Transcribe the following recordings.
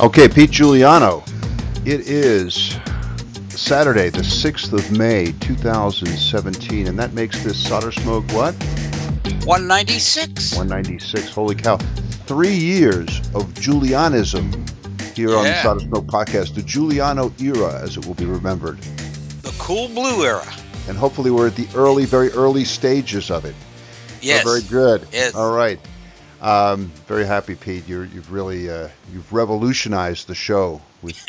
Okay, Pete Juliano. It is Saturday, the 6th of May, 2017, and that makes this Solder Smoke what? 196. 196. Holy cow. Three years of Julianism here on the Yeah. Solder Smoke podcast, the Juliano era, as it will be remembered. The cool blue era. And hopefully we're at the early, very early stages of it. Yes. very good. Yes. All right. Um, very happy, Pete. You're, you've really uh, you've revolutionized the show with,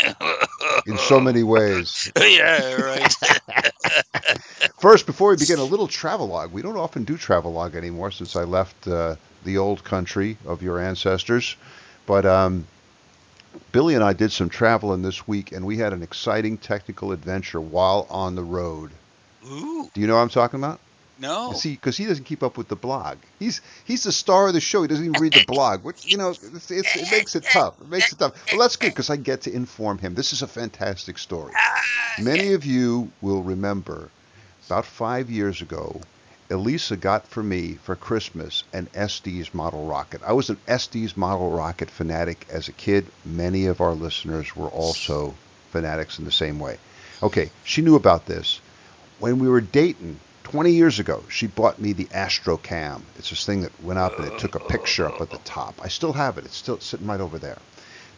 in so many ways. yeah, right. First, before we begin, a little travelogue. We don't often do travelogue anymore since I left uh, the old country of your ancestors. But um, Billy and I did some traveling this week, and we had an exciting technical adventure while on the road. Ooh, Do you know what I'm talking about? No. See, because he doesn't keep up with the blog. He's he's the star of the show. He doesn't even read the blog. Which you know, it's, it's, it makes it tough. It makes it tough. Well, that's good because I get to inform him. This is a fantastic story. Ah, Many of you will remember about five years ago, Elisa got for me for Christmas an Estes model rocket. I was an Estes model rocket fanatic as a kid. Many of our listeners were also fanatics in the same way. Okay, she knew about this. When we were dating 20 years ago, she bought me the Astrocam. It's this thing that went up and it took a picture up at the top. I still have it. It's still sitting right over there.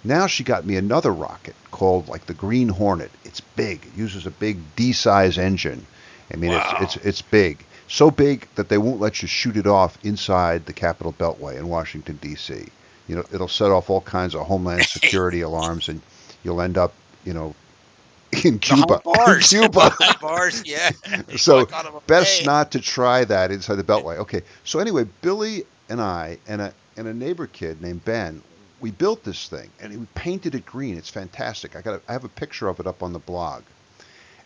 Now she got me another rocket called like the Green Hornet. It's big. It uses a big D-size engine. I mean, Wow. it's it's it's big. So big that they won't let you shoot it off inside the Capitol Beltway in Washington D.C. You know, it'll set off all kinds of homeland security alarms, and you'll end up, you know, in Cuba. Bars. Cuba. Bars, yeah. So Like on a best buffet. not to try that inside the Beltway. Okay. So anyway, Billy and I and a and a neighbor kid named Ben, we built this thing and we painted it green. It's fantastic. I got a, I have a picture of it up on the blog.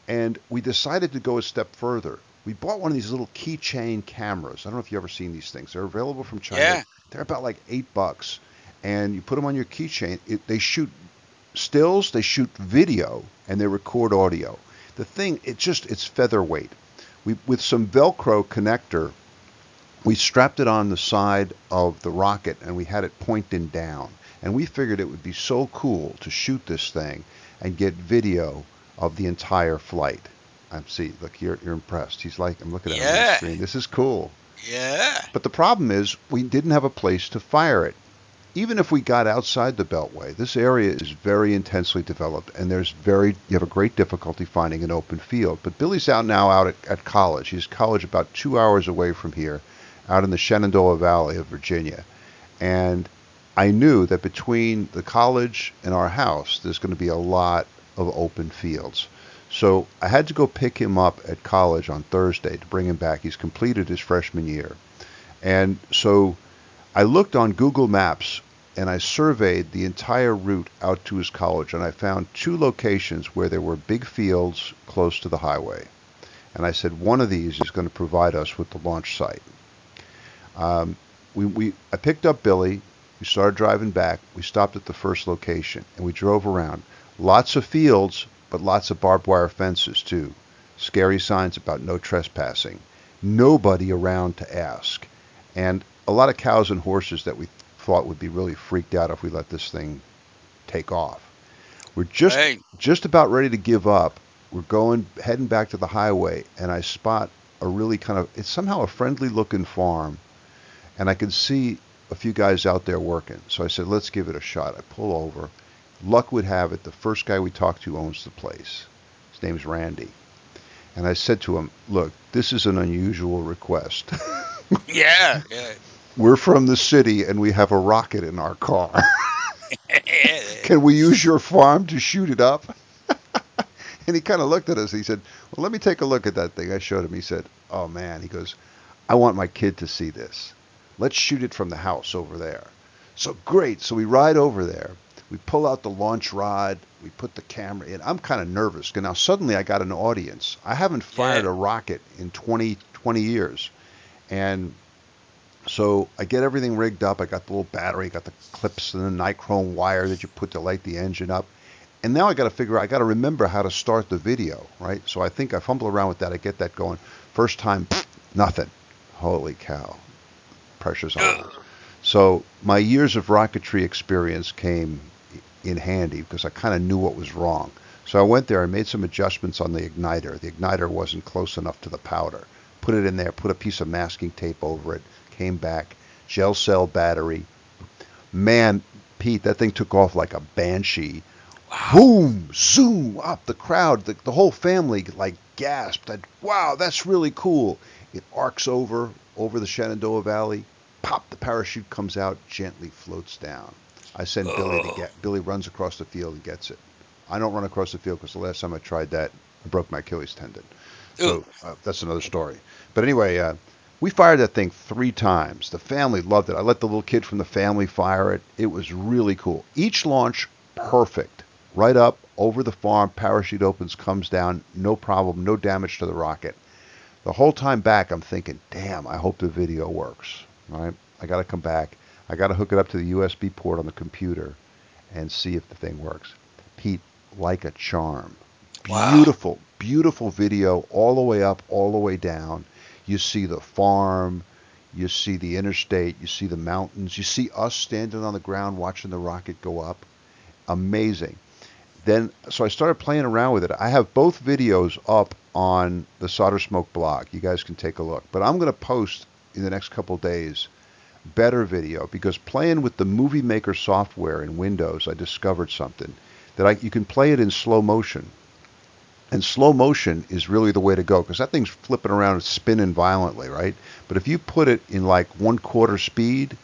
And we decided to go a step further. We bought one of these little keychain cameras. I don't know if you've ever seen these things. They're available from China. Yeah. They're about like eight bucks, and you put them on your keychain. It, they shoot stills, they shoot video, and they record audio. The thing, it just it's featherweight. We with some Velcro connector, we strapped it on the side of the rocket and we had it pointing down. And we figured it would be so cool to shoot this thing and get video of the entire flight. I'm see, look, you're you're impressed. He's like, I'm looking at him on the Yeah. screen. This is cool. Yeah. But the problem is we didn't have a place to fire it. Even if we got outside the Beltway, this area is very intensely developed, and there's very you have a great difficulty finding an open field. But Billy's out now out at, at college. He's college about two hours away from here, out in the Shenandoah Valley of Virginia, and I knew that between the college and our house, there's going to be a lot of open fields. So I had to go pick him up at college on Thursday to bring him back. He's completed his freshman year. And so I looked on Google Maps and I surveyed the entire route out to his college and I found two locations where there were big fields close to the highway. And I said one of these is going to provide us with the launch site. Um, we, we, I picked up Billy. We started driving back. We stopped at the first location and we drove around. Lots of fields, but lots of barbed wire fences too. Scary signs about no trespassing. Nobody around to ask. And a lot of cows and horses that we thought would be really freaked out if we let this thing take off. We're just Right. just about ready to give up. We're going heading back to the highway and I spot a really kind of it's somehow a friendly looking farm and I could see a few guys out there working. So I said, let's give it a shot. I pull over. Luck would have it, the first guy we talked to owns the place. His name's Randy. And I said to him, look, this is an unusual request. Yeah. Yeah. We're from the city and we have a rocket in our car. Can we use your farm to shoot it up? and he kind of looked at us. He said, Well, let me take a look at that thing. I showed him. He said, Oh, man. He goes, I want my kid to see this. Let's shoot it from the house over there. So great. So we ride over there. We pull out the launch rod. We put the camera in. I'm kind of nervous. Now, suddenly I got an audience. I haven't fired Yeah. a rocket in 20, 20 years. And so I get everything rigged up. I got the little battery, got the clips and the nichrome wire that you put to light the engine up. And now I got to figure out, I got to remember how to start the video, right? So I think I fumble around with that. I get that going. First time, nothing. Holy cow. Pressure's on. So my years of rocketry experience came in handy because I kind of knew what was wrong. So I went there and made some adjustments on the igniter. The igniter wasn't close enough to the powder. Put it in there, put a piece of masking tape over it, came back, gel cell battery. Man, Pete, that thing took off like a banshee. Wow. Boom, zoom up the crowd. The, the whole family like gasped. That, wow, that's really cool. It arcs over over the Shenandoah Valley. Pop, the parachute comes out, gently floats down. I send Billy to Oh. get. Billy runs across the field and gets it. I don't run across the field because the last time I tried that, I broke my Achilles tendon. So uh, that's another story. But anyway, uh, we fired that thing three times. The family loved it. I let the little kid from the family fire it. It was really cool. Each launch, perfect. Right up over the farm, parachute opens, comes down, no problem, no damage to the rocket. The whole time back, I'm thinking, damn, I hope the video works. Right? I got to come back. I got to hook it up to the USB port on the computer and see if the thing works. Pete, like a charm. Wow. Beautiful, beautiful video all the way up, all the way down. You see the farm, you see the interstate, you see the mountains, you see us standing on the ground watching the rocket go up. Amazing. Then, so I started playing around with it. I have both videos up on the Solder Smoke blog. You guys can take a look. But I'm going to post in the next couple days better video because playing with the Movie Maker software in Windows, I discovered something that I, you can play it in slow motion. And slow motion is really the way to go because that thing's flipping around and spinning violently, right? But if you put it in like one quarter speed,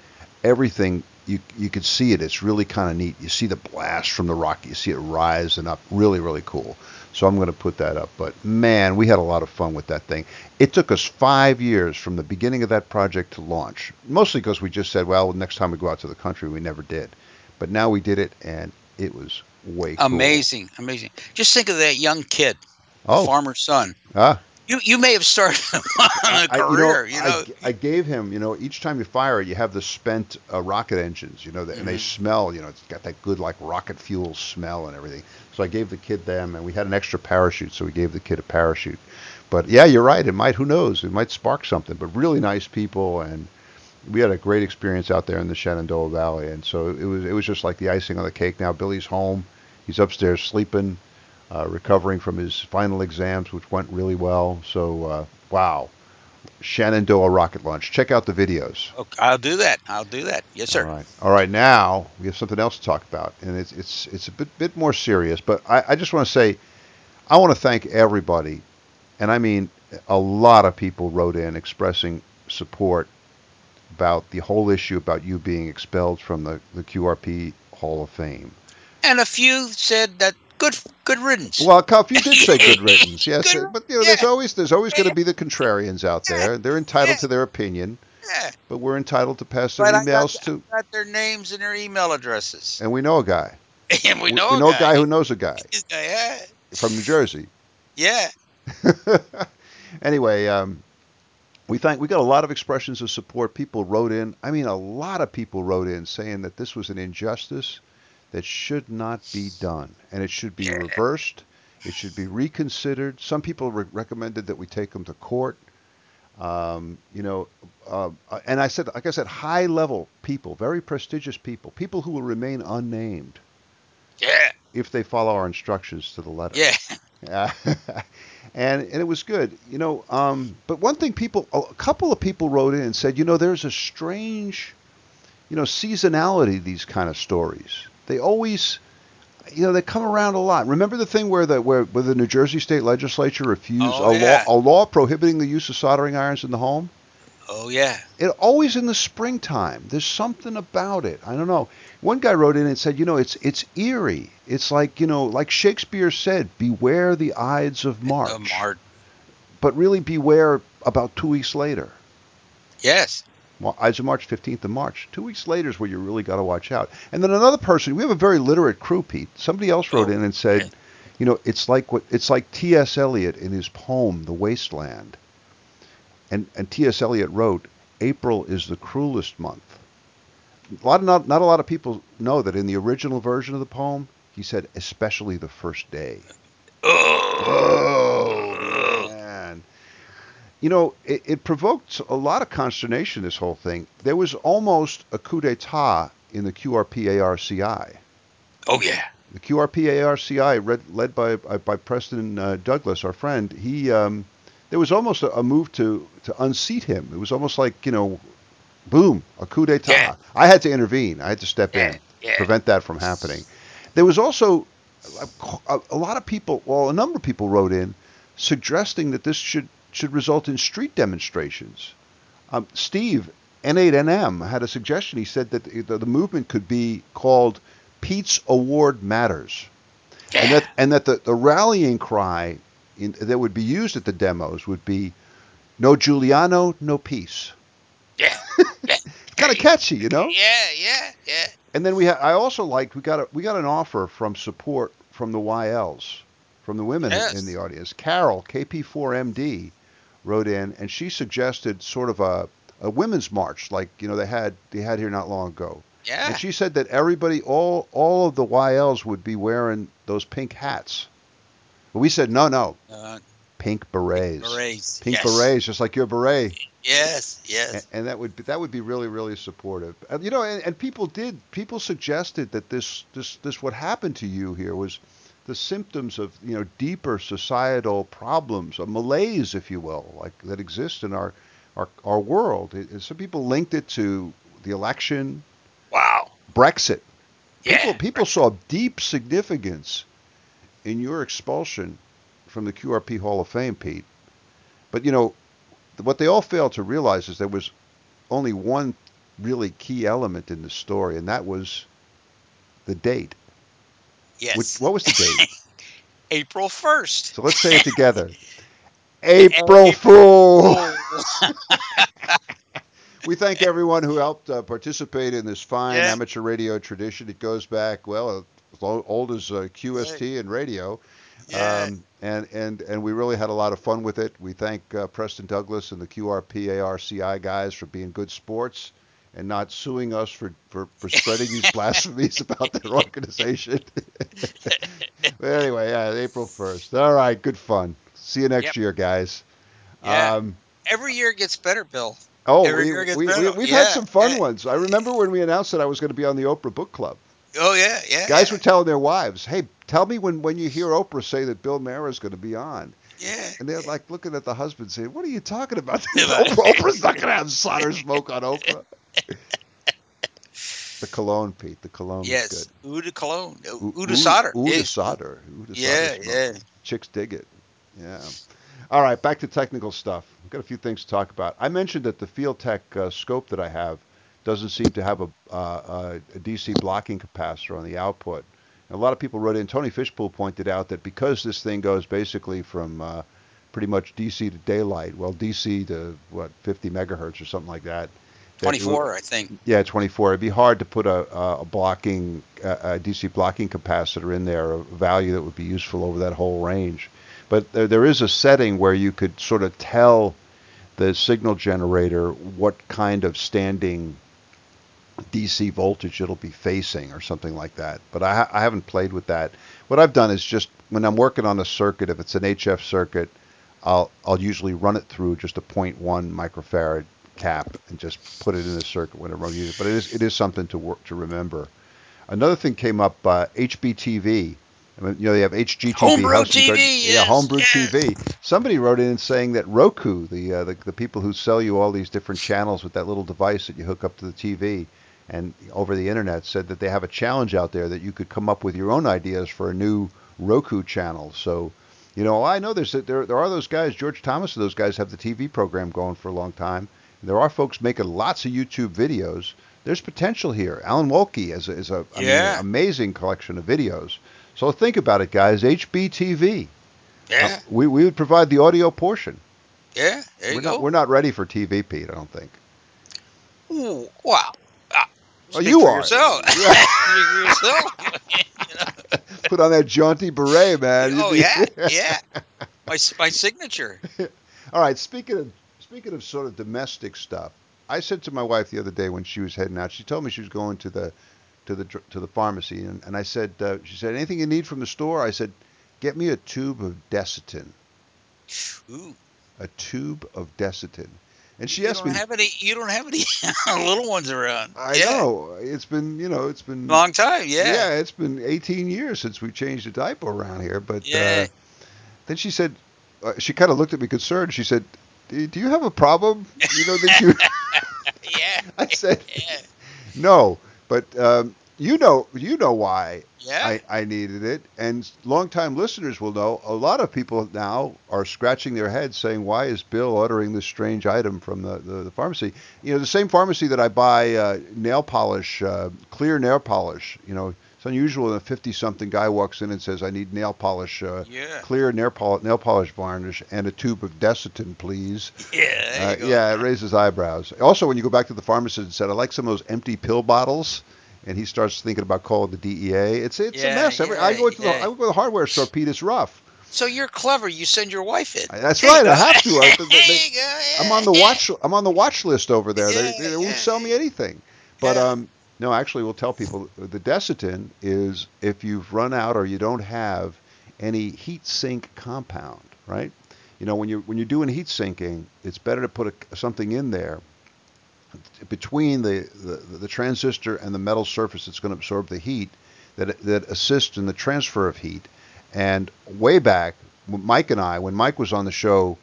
everything you you can see it. It's really kind of neat. You see the blast from the rocket. You see it rise and up. Really, really cool. So I'm going to put that up. But man, we had a lot of fun with that thing. It took us five years from the beginning of that project to launch. Mostly because we just said, well, next time we go out to the country, we never did. But now we did it, and it was way cool. Amazing, amazing. Just think of that young kid, Oh, farmer's son. ah, You you may have started a I- career. You know, I, I gave him, you know, each time you fire it, you have the spent uh, rocket engines, you know, that, and they Mhm. smell, you know, it's got that good like rocket fuel smell and everything. So I gave the kid them, and we had an extra parachute, so we gave the kid a parachute. But yeah, you're right. It might, who knows? It might spark something. But really nice people, and we had a great experience out there in the Shenandoah Valley. And so it was, it was just like the icing on the cake. Now Billy's home. He's upstairs sleeping, uh, recovering from his final exams, which went really well. So uh, wow, Shenandoah rocket launch. Check out the videos. Okay, I'll do that. I'll do that. Yes, sir. All right. All right. Now we have something else to talk about, and it's it's it's a bit bit more serious. But I, I just want to say, I want to thank everybody, and I mean a lot of people wrote in expressing support about the whole issue about you being expelled from the, the QRP Hall of Fame. And a few said that good good riddance. Well, a you did say good riddance, yes, Good- but you know, there's always there's always going to be the contrarians out there. They're entitled Yeah. to their opinion, yeah, but we're entitled to pass their but I got, emails too. got their names and their email addresses, And we know a guy. and we know we a know guy. a guy who knows a guy yeah, from New Jersey. yeah. anyway, um, we thank we got a lot of expressions of support. People wrote in. I mean, a lot of people wrote in saying that this was an injustice that should not be done, and it should be reversed. It should be reconsidered. Some people re- recommended that we take them to court. Um, you know, uh, and I said, like I said, high level people, very prestigious people, people who will remain unnamed Yeah, if they follow our instructions to the letter. yeah. Yeah. and and it was good, you know. Um, but one thing people, a couple of people wrote in and said, you know, there's a strange, you know, seasonality to these kind of stories. They always, you know, they come around a lot. Remember the thing where the where, where the New Jersey State Legislature refused Oh, a yeah. law a law prohibiting the use of soldering irons in the home? Oh yeah. It always in the springtime. There's something about it. I don't know. One guy wrote in and said, you know, it's it's eerie. It's like you know, like Shakespeare said, "Beware the Ides of March." Uh, Mar- but really beware about two weeks later. yes. Well, Ides of March, 15th of March. Two weeks later is where you really got to watch out. And then another person, we have a very literate crew, Pete. Somebody else wrote Oh, in and said, you know, it's like what it's like T.S. Eliot in his poem, The Wasteland. And and T.S. Eliot wrote, April is the cruelest month. A lot of, not, not a lot of people know that in the original version of the poem, he said, especially the first day. Oh man. You know, it, it provoked a lot of consternation. This whole thing. There was almost a coup d'état in the QRP ARCI. Oh yeah. The QRP read, led by by Preston uh, Douglas, our friend, he um, there was almost a, a, move to to unseat him. It was almost like you know, boom, a coup d'état. Yeah. I had to intervene. I had to step yeah. in, yeah. prevent that from happening. There was also a, a, lot of people, well, a number of people wrote in suggesting that this should should result in street demonstrations. Um, Steve N8NM had a suggestion. He said that the, the movement could be called Pete's Award Matters. And that, and that the, the rallying cry in, that would be used at the demos would be no Juliano, no peace. Yeah. yeah. kind of catchy, you know? Yeah, yeah, yeah. And then we ha- I also liked we got a, we got an offer from support from the YLs, from the women yes. in the audience. Carol, KP4MD, wrote in and she suggested sort of a, a women's march like, you know, they had they had here not long ago. Yeah. And she said that everybody, all all of the YLs would be wearing those pink hats. But we said no, no, uh, pink berets. Pink berets. Pink yes. berets, just like your beret. Yes, yes. And, and, that would be, that would be really really supportive. And, you know, and, and people did people suggested that this this this what happened to you here was the symptoms of you know deeper societal problems, a malaise, if you will, like that exists in our our, our world. It, some people linked it to the election, Wow. Brexit. Yeah. People, people saw deep significance in your expulsion from the QRP Hall of Fame, Pete. But, you know, what they all failed to realize is there was only one really key element in the story, and that was the date. Yes. Which, what was the date? April 1st. So let's say it together. April, April Fool. we thank everyone who helped uh, participate in this fine yeah. amateur radio tradition. It goes back well old as uh, QST and radio. Yeah. Um, and, and, and we really had a lot of fun with it. We thank uh, Preston Douglas and the QRPARCI guys for being good sports and not suing us for, for, for spreading these blasphemies about their organization. but anyway, yeah, April 1st. All right, good fun. See you next Yep. year, guys. Yeah. Um, Every year gets better, Bill. oh, Every we, we, better. we, have Yeah, had some fun ones. I remember when we announced that I was going to be on the Oprah Book Club. Oh yeah, yeah. Guys yeah. were telling their wives, hey, tell me when, when you hear Oprah say that Bill Meara is going to be on. yeah. And they're like looking at the husband saying, what are you talking about? Yeah. Oprah, Oprah's not going to have solder smoke on Oprah. the cologne, Pete. The cologne is Yes. good. Uda cologne. Ou- Uda solder. Ouda Yeah. solder. Yeah, yeah. Chicks dig it. Yeah. All right, back to technical stuff. We've got a few things to talk about. I mentioned that the Field Tech uh, scope that I have doesn't seem to have a, uh, a DC blocking capacitor on the output. And a lot of people wrote in. Tony Fishpool pointed out that because this thing goes basically from uh, pretty much DC to daylight, well, DC to what 50 megahertz or something like that. that it would- 24, I think. yeah, 24. It'd be hard to put a, a blocking, a DC blocking capacitor in there, a value that would be useful over that whole range. But there, there is a setting where you could sort of tell the signal generator what kind of standing DC voltage it'll be facing or something like that. But I, I haven't played with that. What I've done is just when I'm working on a circuit, if it's an HF circuit, I'll I'll usually run it through just a 0.1 microfarad cap and just put it in the circuit whenever I use it. But it is it is something to work to remember. Another thing came up, uh, HBTV. I mean, you know, they have HGTV. Homebrew TV, Garden- yeah, homebrew yes. TV. Somebody wrote in saying that Roku, the, uh, the the people who sell you all these different channels with that little device that you hook up to the TV and over the internet, said that they have a challenge out there that you could come up with your own ideas for a new Roku channel. So, you know, I know there's there there are those guys. George Thomas and those guys have the TV program going for a long time. There are folks making lots of YouTube videos. There's potential here. Alan Wolke is a, is a I mean, Yeah. amazing collection of videos. So think about it, guys. HBTV. Yeah. Uh, we, we would provide the audio portion. yeah. There you we're go. not we're not ready for TV, Pete. I don't think. Ooh, wow. Oh, you for are. Yourself. Yeah. yourself. You know? Put on that jaunty beret, man. Oh yeah, yeah. My my signature. All right. Speaking of speaking of sort of domestic stuff, I said to my wife the other day when she was heading out. She told me she was going to the to the to the pharmacy, and, and I said, uh, she said, anything you need from the store? I said, get me a tube of Desitin. Ooh. A tube of Desitin. And she you asked me, have any. You don't have any little ones around. I yeah. know it's been, you know, it's been Long time. Yeah. yeah, it's been 18 years since we changed a diaper around here. But Yeah. uh, then she said, uh, she kind of looked at me concerned. She said, "Do do you have a problem? You know that you." Yeah. I said, Yeah. "No, but um, you know, you know why Yeah. I, I needed it, and longtime listeners will know. A lot of people now are scratching their heads, saying, "Why is Bill ordering this strange item from the, the, the pharmacy?" You know, the same pharmacy that I buy uh, nail polish, uh, clear nail polish. You know, it's unusual when a fifty-something guy walks in and says, "I need nail polish, uh, yeah. clear nail, pol- nail polish varnish, and a tube of Desitin, please." Yeah. Uh, yeah, it raises eyebrows. Also, when you go back to the pharmacist and said, "I like some of those empty pill bottles," and he starts thinking about calling the DEA, it's it's a Yeah, mess. Every, I go to the. I go to the hardware store. Pete, it's rough. So you're clever. You send your wife in. That's right. I have to. I, I'm on the watch. I'm on the watch list over there. They, they won't sell me anything. But um, no, actually, we'll tell people the Desitin is if you've run out or you don't have any heat sink compound, right? You know, when you when you're doing heat sinking, it's better to put a, something in there between the, the, the transistor and the metal surface that's going to absorb the heat that that assists in the transfer of heat. And way back, Mike and I, when Mike was on the show,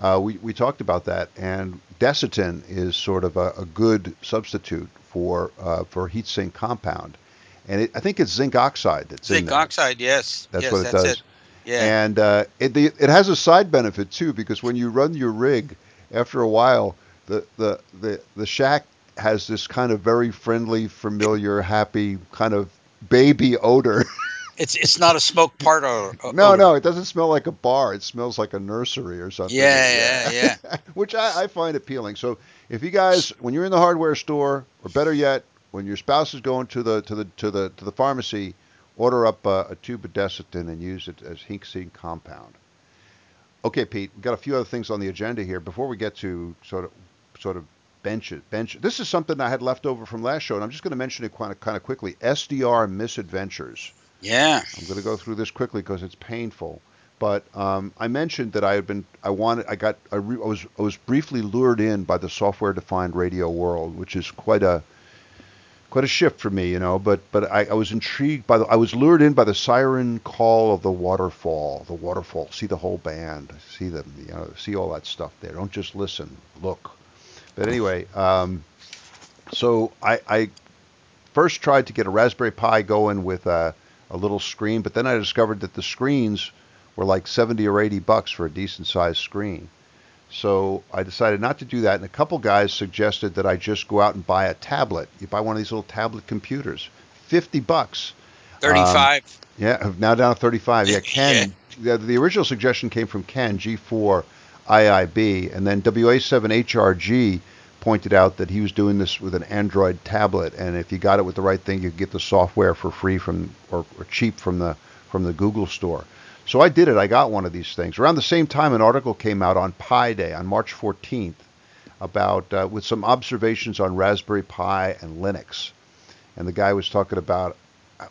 uh, we, we talked about that. And Desitin is sort of a, a good substitute for uh, for heat sink compound. And it, I think it's zinc oxide that's in Zinc there. oxide. Yes. That's yes, what it that's does. It. Yeah. And uh, it the, it has a side benefit too because when you run your rig, after a while, the the the, the shack has this kind of very friendly, familiar, happy kind of baby odor. It's it's not a smoke part or no, no, it doesn't smell like a bar. It smells like a nursery or something. Yeah, yeah, yeah. Which I, I find appealing. So if you guys, when you're in the hardware store, or better yet, when your spouse is going to the to the to the to the pharmacy, order up uh, a tube of Desitin and use it as heat sink compound. Okay, Pete, we've got a few other things on the agenda here before we get to sort of sort of bench it. Bench. This is something I had left over from last show, and I'm just going to mention it kind of kind of quickly. SDR misadventures. Yeah. I'm going to go through this quickly because it's painful. But um, I mentioned that I had been, I wanted, I got, I, re, I was, I was briefly lured in by the software-defined radio world, which is quite a, quite a shift for me, you know. But, but I, I was intrigued by the, I was lured in by the siren call of the waterfall, the waterfall. See the whole band, see them, you know, see all that stuff there. Don't just listen, look. But anyway, um, so I, I first tried to get a Raspberry Pi going with a, a little screen, but then I discovered that the screens were like 70 or 80 bucks for a decent sized screen. So I decided not to do that, and a couple guys suggested that I just go out and buy a tablet. You buy one of these little tablet computers, 50 bucks. Thirty-five. Yeah, now down to 35. Yeah, Ken. yeah. The original suggestion came from Ken G4 IIB, and then WA7HRG pointed out that he was doing this with an Android tablet, and if you got it with the right thing, you could get the software for free from or, or cheap from the from the Google store. So I did it. I got one of these things. Around the same time, an article came out on Pi Day on March 14th about uh, with some observations on Raspberry Pi and Linux, and the guy was talking about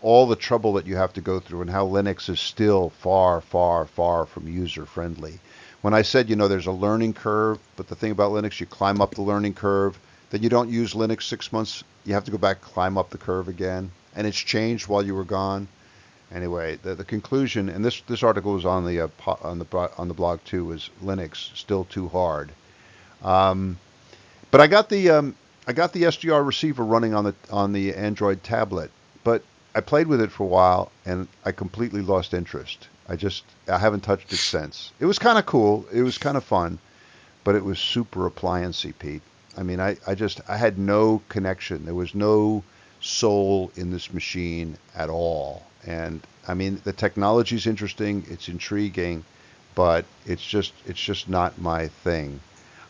all the trouble that you have to go through and how Linux is still far, far, far from user friendly. When I said, you know, there's a learning curve, but the thing about Linux, you climb up the learning curve, then you don't use Linux six months, you have to go back, climb up the curve again, and it's changed while you were gone. Anyway, the, the conclusion, and this this article was on the uh, po- on the on the blog too, was Linux still too hard. Um, but I got the um, I got the SDR receiver running on the on the Android tablet, but I played with it for a while and I completely lost interest. I just I haven't touched it since. It was kind of cool. It was kind of fun, but it was super appliancey, Pete. I mean, I, I just I had no connection. There was no soul in this machine at all. And I mean, the technology is interesting. It's intriguing, but it's just it's just not my thing.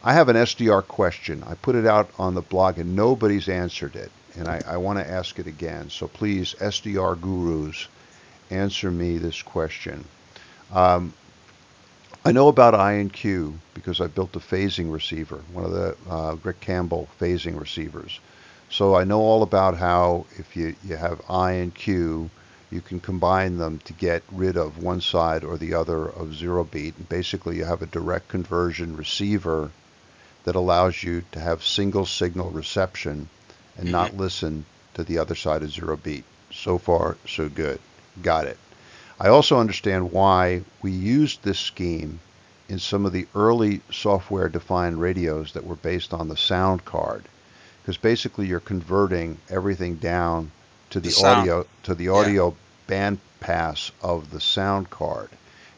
I have an SDR question. I put it out on the blog and nobody's answered it. And I, I want to ask it again. So please, SDR gurus, answer me this question. Um, I know about I and Q because I built a phasing receiver, one of the uh, Rick Campbell phasing receivers. So I know all about how if you, you have I and Q, you can combine them to get rid of one side or the other of zero beat. And basically, you have a direct conversion receiver that allows you to have single signal reception and not Mhm. listen to the other side of zero beat. So far, so good. Got it. I also understand why we used this scheme in some of the early software defined radios that were based on the sound card. Because basically you're converting everything down to the, The audio to the Yeah. audio band pass of the sound card.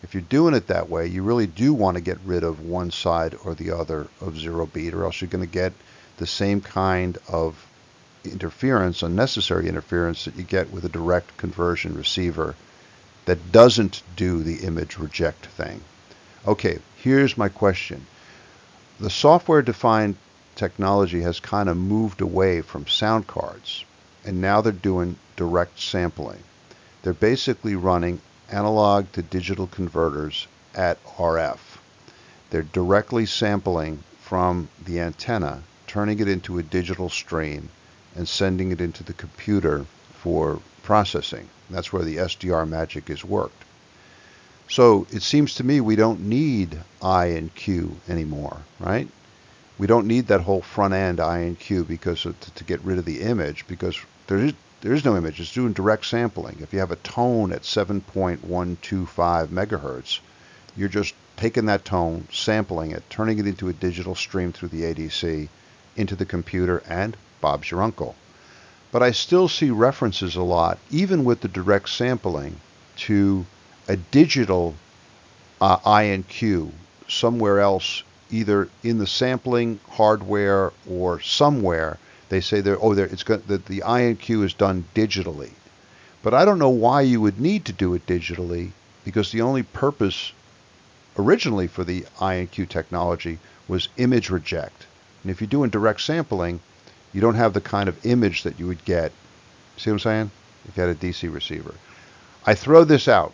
If you're doing it that way, you really do want to get rid of one side or the other of zero beat, or else you're going to get the same kind of interference, unnecessary interference that you get with a direct conversion receiver that doesn't do the image reject thing. Okay, here's my question. The software defined technology has kind of moved away from sound cards, and now they're doing direct sampling. They're basically running analog to digital converters at RF. They're directly sampling from the antenna, turning it into a digital stream, and sending it into the computer for processing. That's where the SDR magic is worked. So it seems to me we don't need I and Q anymore, right? We don't need that whole front end I and Q because of, to, to get rid of the image because there is there is no image. It's doing direct sampling. If you have a tone at 7.125 megahertz, you're just taking that tone, sampling it, turning it into a digital stream through the ADC into the computer, and Bob's your uncle. But I still see references a lot, even with the direct sampling, to a digital uh, I and Q somewhere else, either in the sampling hardware or somewhere. They say they're oh, they're, it's got that the I and Q is done digitally, but I don't know why you would need to do it digitally because the only purpose originally for the I and Q technology was image reject. And if you're doing direct sampling, you don't have the kind of image that you would get. See what I'm saying? If you had a DC receiver. I throw this out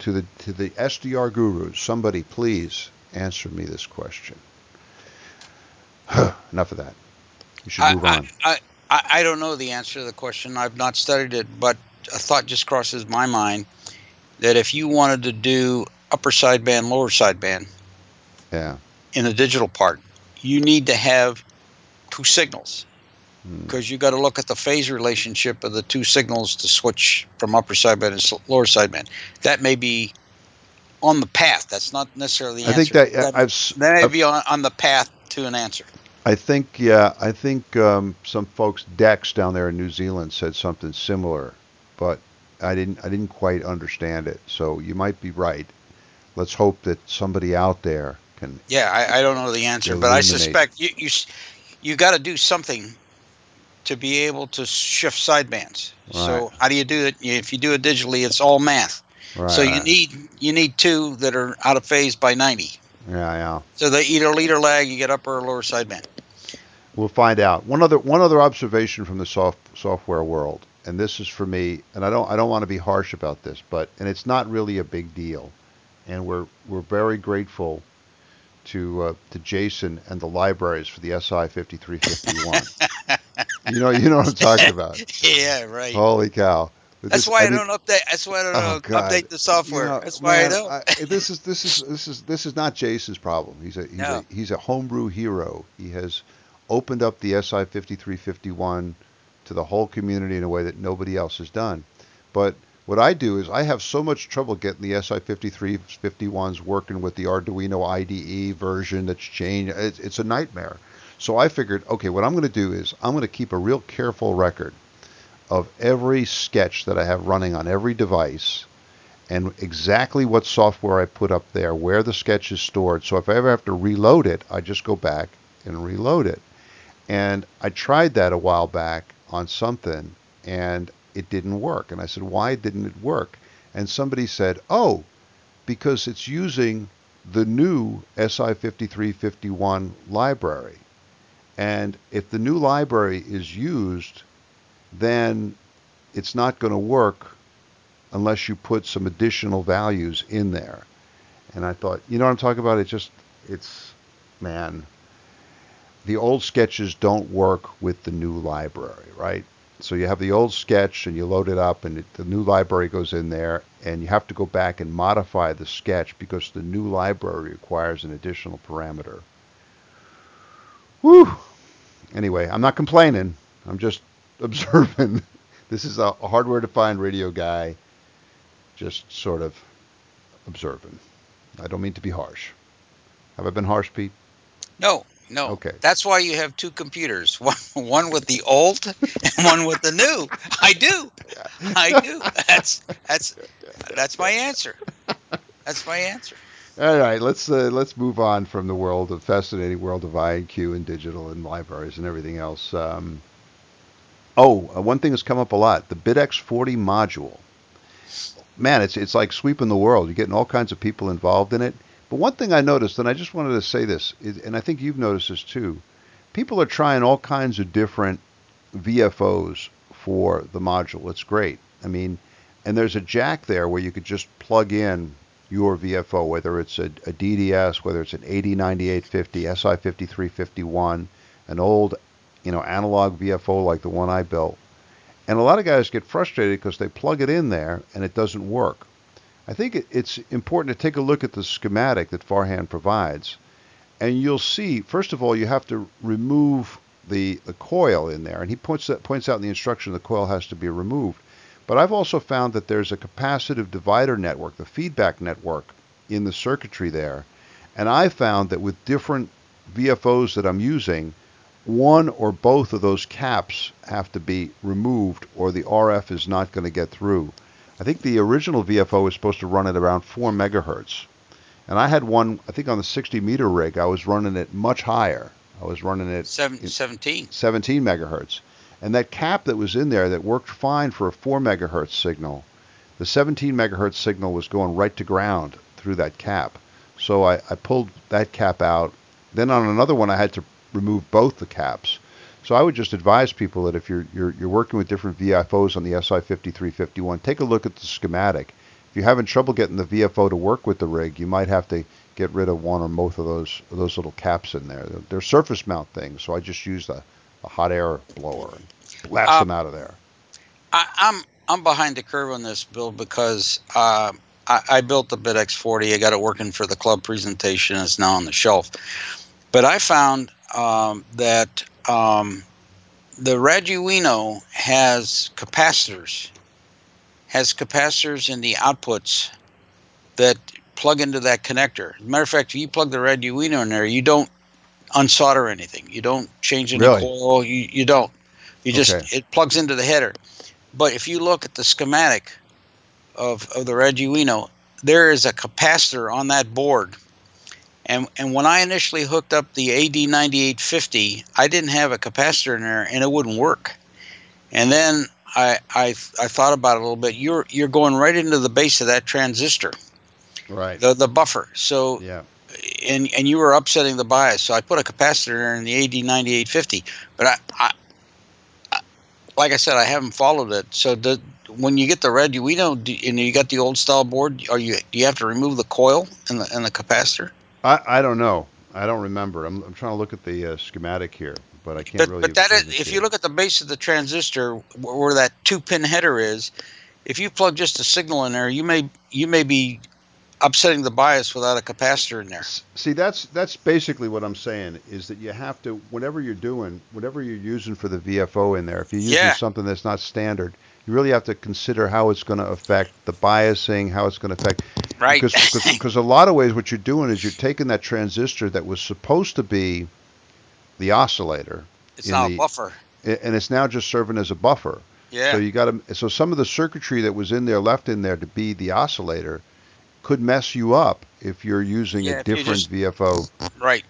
to the to the SDR gurus. Somebody please answer me this question. Enough of that. We should move I, on. I, I I don't know the answer to the question. I've not studied it, but a thought just crosses my mind that if you wanted to do upper sideband, lower sideband Yeah. in the digital part, you need to have two signals. Because you got to look at the phase relationship of the two signals to switch from upper sideband and lower sideband. That may be on the path. That's not necessarily the I think answer. that I've that may I've- be on, on the path to an answer. I think yeah, I think um, some folks Dex down there in New Zealand said something similar, but I didn't I didn't quite understand it. So you might be right. Let's hope that somebody out there can. Yeah, I, I don't know the answer, but I suspect you you you got to do something to be able to shift sidebands. So how do you do it? If you do it digitally, it's all math. Right. so you right. need you need two that are out of phase by 90. Yeah, yeah. So they either lead or lag, you get upper or lower sideband. We'll find out. One other one other observation from the soft, software world, and this is for me, and I don't I don't want to be harsh about this, but and it's not really a big deal, and we're we're very grateful to uh, to Jason and the libraries for the SI 5351. you know you know what I'm talking about. yeah, right. Holy cow! But That's this- why I, mean- don't update. That's why I don't Oh update the software. You know, That's why I don't. Eh, this is this is this is this is not Jason's problem. He's a he's No. a he's a homebrew hero. He has opened up the SI 5351 to the whole community in a way that nobody else has done. But what I do is I have so much trouble getting the SI 5351s working with the Arduino IDE version that's changed. It's, it's a nightmare. So I figured, okay, what I'm going to do is I'm going to keep a real careful record of every sketch that I have running on every device and exactly what software I put up there, where the sketch is stored. So if I ever have to reload it, I just go back and reload it. And I tried that a while back on something and it didn't work. And I said, why didn't it work? And somebody said, oh, because it's using the new SI 5351 library. And if the new library is used, then it's not going to work unless you put some additional values in there. And I thought, you know what I'm talking about? It's just, it's, man, the old sketches don't work with the new library, right? So you have the old sketch and you load it up and it, the new library goes in there and you have to go back and modify the sketch because the new library requires an additional parameter. Whew. Anyway, I'm not complaining. I'm just observing. this is a, a hardware defined radio guy, just sort of observing. I don't mean to be harsh. Have I been harsh, Pete? No, no. Okay. That's why you have two computers. One one with the old and one with the new. I do. I do. That's that's that's my answer. That's my answer. All right, let's uh, let's move on from the world of fascinating world of IQ and digital and libraries and everything else. Um, oh, uh, one thing has come up a lot: the BitX40 module. Man, it's it's like sweeping the world. You're getting all kinds of people involved in it. But one thing I noticed, and I just wanted to say this, is, and I think you've noticed this too, people are trying all kinds of different VFOs for the module. It's great. I mean, and there's a jack there where you could just plug in your VFO, whether it's a, a DDS, whether it's an AD9850, SI5351, an old, you know, analog VFO like the one I built. And a lot of guys get frustrated because they plug it in there and it doesn't work. I think it's important to take a look at the schematic that Farhan provides. And you'll see, first of all, you have to remove the, the coil in there. And he points, that, points out in the instruction the coil has to be removed. But I've also found that there's a capacitive divider network, the feedback network, in the circuitry there. And I found that with different VFOs that I'm using, one or both of those caps have to be removed or the RF is not going to get through. I think the original VFO was supposed to run at around 4 megahertz. And I had one, I think on the 60 meter rig, I was running it much higher. I was running it Seven, 17. 17 megahertz. And that cap that was in there that worked fine for a 4 megahertz signal, the 17 megahertz signal was going right to ground through that cap. So I, I pulled that cap out. Then on another one, I had to remove both the caps. So I would just advise people that if you're, you're, you're working with different VFOs on the SI5351, take a look at the schematic. If you're having trouble getting the VFO to work with the rig, you might have to get rid of one or both of those those little caps in there. They're, surface mount things, so I just used a, a hot air blower and blast um, them out of there. I, am I'm, I'm behind the curve on this build because uh, I, I built the BitX40. I got it working for the club presentation. It's now on the shelf. But I found um, that um, the Arduino has capacitors, has capacitors in the outputs that plug into that connector. As a matter of fact, if you plug the Arduino in there, you don't unsolder anything. You don't change any really? coil. You, you don't. You just okay. it plugs into the header. But if you look at the schematic of, of the Arduino, there is a capacitor on that board and and when I initially hooked up the AD9850, I didn't have a capacitor in there, and it wouldn't work. And then I I I thought about it a little bit. You're you're going right into the base of that transistor, right? The the buffer. So yeah. And and you were upsetting the bias. So I put a capacitor in the AD9850, but I, I, I like I said, I haven't followed it. So the, when you get the red, we don't, and you got the old style board. Are you do you have to remove the coil and the and the capacitor? I, I don't know. I don't remember. I'm, I'm trying to look at the uh, schematic here, but I can't but, really. But that is, if you look at the base of the transistor, where, where that two pin header is, if you plug just a signal in there, you may you may be upsetting the bias without a capacitor in there. See, that's that's basically what I'm saying is that you have to whatever you're doing, whatever you're using for the VFO in there, if you're using yeah. something that's not standard, you really have to consider how it's going to affect the biasing, how it's going to affect right because, because because a lot of ways what you're doing is you're taking that transistor that was supposed to be the oscillator. It's now the, a buffer. And it's now just serving as a buffer. Yeah. So you got to so some of the circuitry that was in there left in there to be the oscillator could mess you up if you're using yeah, a different just, VFO. Right.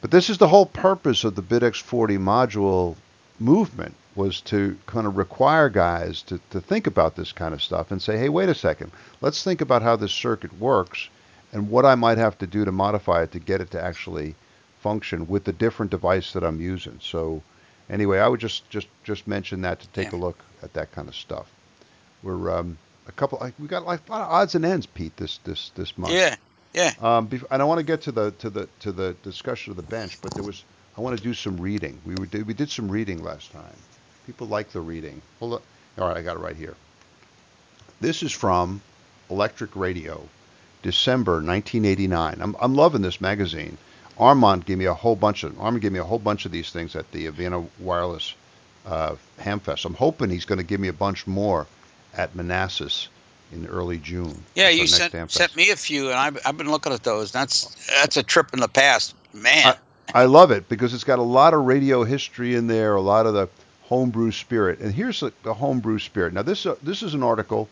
But this is the whole purpose of the BitX40 module movement was to kind of require guys to, to think about this kind of stuff and say, hey, wait a second, let's think about how this circuit works and what I might have to do to modify it to get it to actually function with the different device that I'm using. So anyway, I would just just just mention that to take yeah. a look at that kind of stuff. We're um, a couple. Like, we got like a lot of odds and ends, Pete. This this this month. Yeah, yeah. Um, and I want to get to the to the to the discussion of the bench, but there was I want to do some reading. We were we did some reading last time. People like the reading. Hold on. All right, I got it right here. This is from Electric Radio, December 1989. I'm I'm loving this magazine. Armand gave me a whole bunch of Armand gave me a whole bunch of these things at the Vienna Wireless uh, Hamfest. I'm hoping he's going to give me a bunch more at Manassas in early June. Yeah, you sent, sent me a few, and I've, I've been looking at those. That's that's a trip in the past, man. I, I love it because it's got a lot of radio history in there, a lot of the homebrew spirit. And here's the, the homebrew spirit. Now this uh, this is an article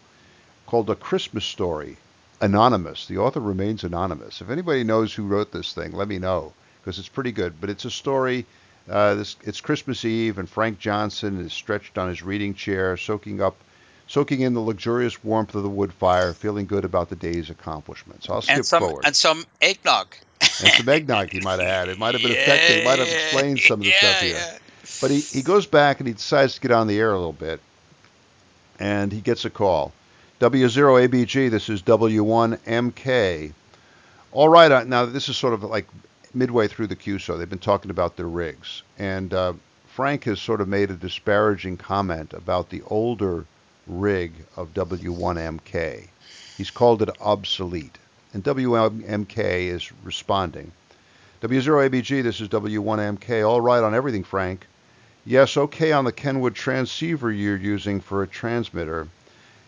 called "A Christmas Story." Anonymous. The author remains anonymous. If anybody knows who wrote this thing, let me know because it's pretty good. But it's a story. Uh, this, it's Christmas Eve, and Frank Johnson is stretched on his reading chair, soaking up soaking in the luxurious warmth of the wood fire, feeling good about the day's accomplishments. I'll skip and some, forward. And some eggnog. and some eggnog he might have had. It might have been yeah, effective. He might have explained some of the yeah, stuff here. Yeah. But he, he goes back and he decides to get on the air a little bit. And he gets a call. W0ABG, this is W1MK. All right, uh, now this is sort of like midway through the QSO. They've been talking about their rigs. And uh, Frank has sort of made a disparaging comment about the older rig of W1MK. He's called it obsolete, and WMK is responding. W0ABG, this is W1MK. All right on everything, Frank. Yes, okay on the Kenwood transceiver you're using for a transmitter.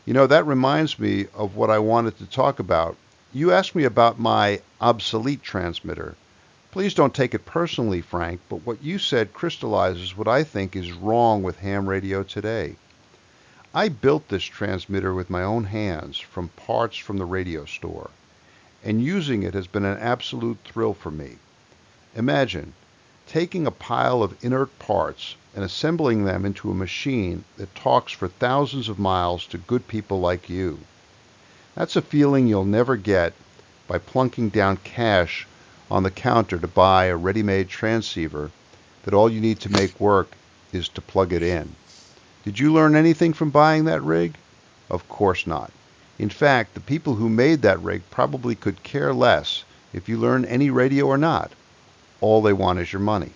You know, that reminds me of what I wanted to talk about. You asked me about my obsolete transmitter. Please don't take it personally, Frank, but what you said crystallizes what I think is wrong with ham radio today. I built this transmitter with my own hands from parts from the radio store, and using it has been an absolute thrill for me. Imagine taking a pile of inert parts and assembling them into a machine that talks for thousands of miles to good people like you. That's a feeling you'll never get by plunking down cash on the counter to buy a ready-made transceiver that all you need to make work is to plug it in. Did you learn anything from buying that rig? Of course not. In fact, the people who made that rig probably could care less if you learn any radio or not. All they want is your money.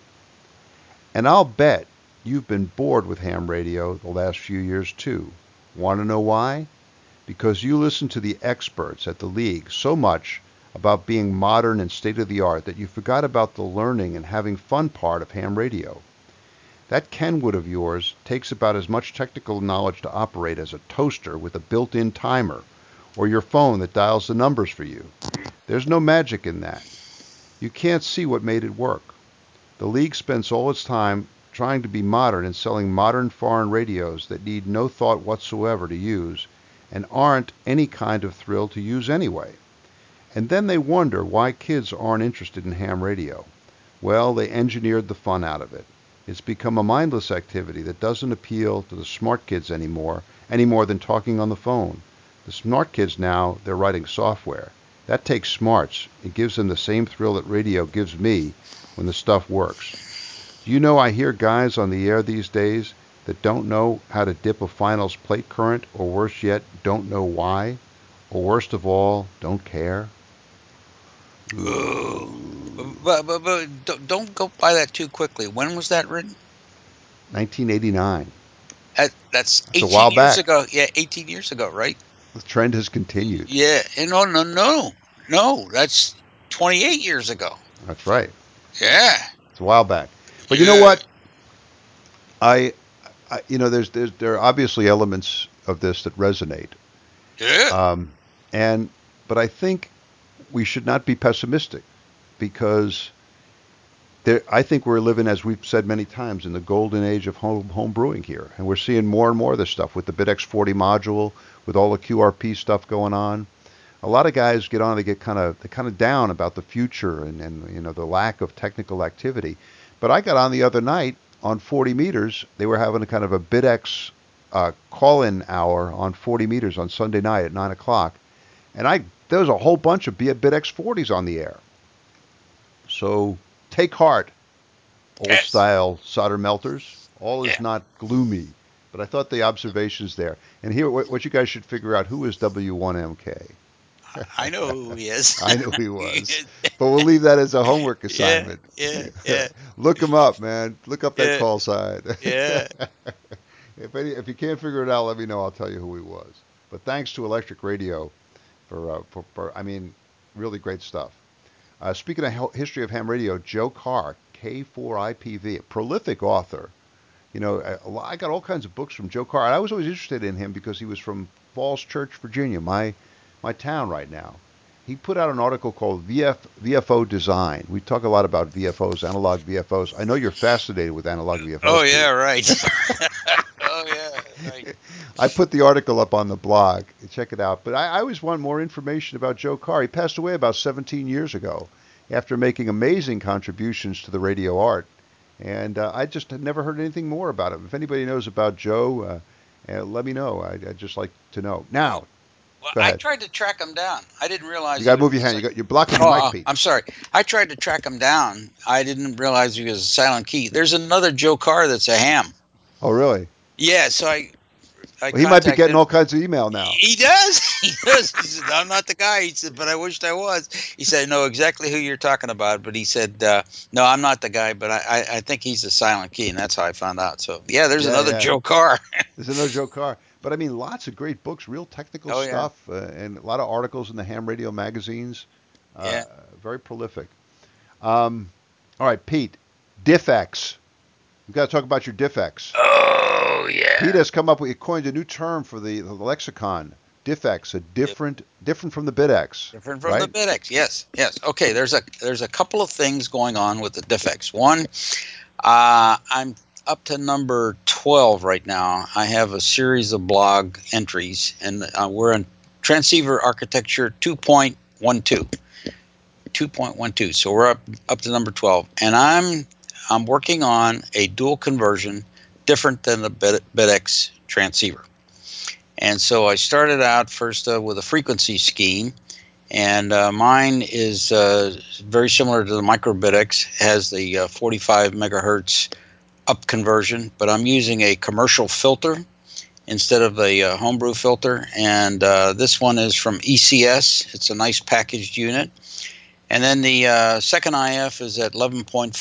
And I'll bet you've been bored with ham radio the last few years too. Want to know why? Because you listen to the experts at the league so much about being modern and state of the art that you forgot about the learning and having fun part of ham radio. That Kenwood of yours takes about as much technical knowledge to operate as a toaster with a built-in timer or your phone that dials the numbers for you. There's no magic in that. You can't see what made it work. The league spends all its time trying to be modern and selling modern foreign radios that need no thought whatsoever to use and aren't any kind of thrill to use anyway. And then they wonder why kids aren't interested in ham radio. Well, they engineered the fun out of it. It's become a mindless activity that doesn't appeal to the smart kids anymore, any more than talking on the phone. The smart kids now, they're writing software. That takes smarts. It gives them the same thrill that radio gives me when the stuff works. Do you know I hear guys on the air these days that don't know how to dip a finals plate current, or worse yet, don't know why, or worst of all, don't care? But, but, but don't go by that too quickly. When was that written? 1989. That, that's 18 years back. ago. Yeah, 18 years ago, right? The trend has continued. Yeah, and no, no, no, no. That's 28 years ago. That's right. Yeah, it's a while back. But you know what? I, I, you know, there's, there's there are obviously elements of this that resonate. Yeah. Um, and but I think we should not be pessimistic because there, I think we're living, as we've said many times, in the golden age of home, home brewing here. And we're seeing more and more of this stuff with the BitX40 module, with all the QRP stuff going on. A lot of guys get on, they get kind of they kind of down about the future and, and you know the lack of technical activity. But I got on the other night on 40 meters. They were having a kind of a BitX uh, call-in hour on 40 meters on Sunday night at nine o'clock, and I there was a whole bunch of BitX 40s on the air. So take heart, old yes. style solder melters. All is yeah. not gloomy. But I thought the observations there. And here, what, what you guys should figure out who is W1MK. I know who he is. I know he was. but we'll leave that as a homework assignment. Yeah, yeah. yeah. Look him up, man. Look up that yeah. call sign. yeah. if, any, if you can't figure it out, let me know. I'll tell you who he was. But thanks to Electric Radio for, uh, for, for I mean, really great stuff. Uh, speaking of history of ham radio, Joe Carr, K4IPV, a prolific author. You know, I, I got all kinds of books from Joe Carr. I was always interested in him because he was from Falls Church, Virginia, my my town right now. He put out an article called VF, VFO Design. We talk a lot about VFOs, analog VFOs. I know you're fascinated with analog VFOs. Oh yeah, right. oh yeah, right. I put the article up on the blog. Check it out. But I, I always want more information about Joe Carr. He passed away about 17 years ago after making amazing contributions to the radio art. And uh, I just had never heard anything more about him. If anybody knows about Joe, uh, uh, let me know. I, would just like to know. Now, well, I tried to track him down. I didn't realize. You got to move your hand. Like, you got, you're blocking oh, mic, Pete. I'm sorry. I tried to track him down. I didn't realize he was a silent key. There's another Joe Carr that's a ham. Oh, really? Yeah. So I well, he might be getting him. all kinds of email now. He does. He does. He said, "I'm not the guy." He said, "But I wished I was." He said, "I know exactly who you're talking about." But he said, uh, "No, I'm not the guy." But I, I, I, think he's a silent key, and that's how I found out. So yeah, there's yeah, another yeah. Joe Carr. there's another Joe Carr. But I mean, lots of great books, real technical oh, stuff, yeah. uh, and a lot of articles in the ham radio magazines. Uh, yeah. Very prolific. Um, all right, Pete, DiffX. We've got to talk about your DiffX. Oh yeah. Pete has come up with he coined a new term for the, the lexicon. DiffX, a different different from the BitX. Different from right? the BitX. Yes, yes. Okay, there's a there's a couple of things going on with the DiffX. One, uh, I'm up to number 12 right now. I have a series of blog entries, and uh, we're in transceiver architecture 2.12. 2.12. So we're up up to number 12, and I'm I'm working on a dual conversion different than the BitX transceiver. And so I started out first uh, with a frequency scheme, and uh, mine is uh, very similar to the microBitX, has the uh, 45 megahertz up conversion, but I'm using a commercial filter instead of a uh, homebrew filter. And uh, this one is from ECS. It's a nice packaged unit. And then the uh, second IF is at 11.5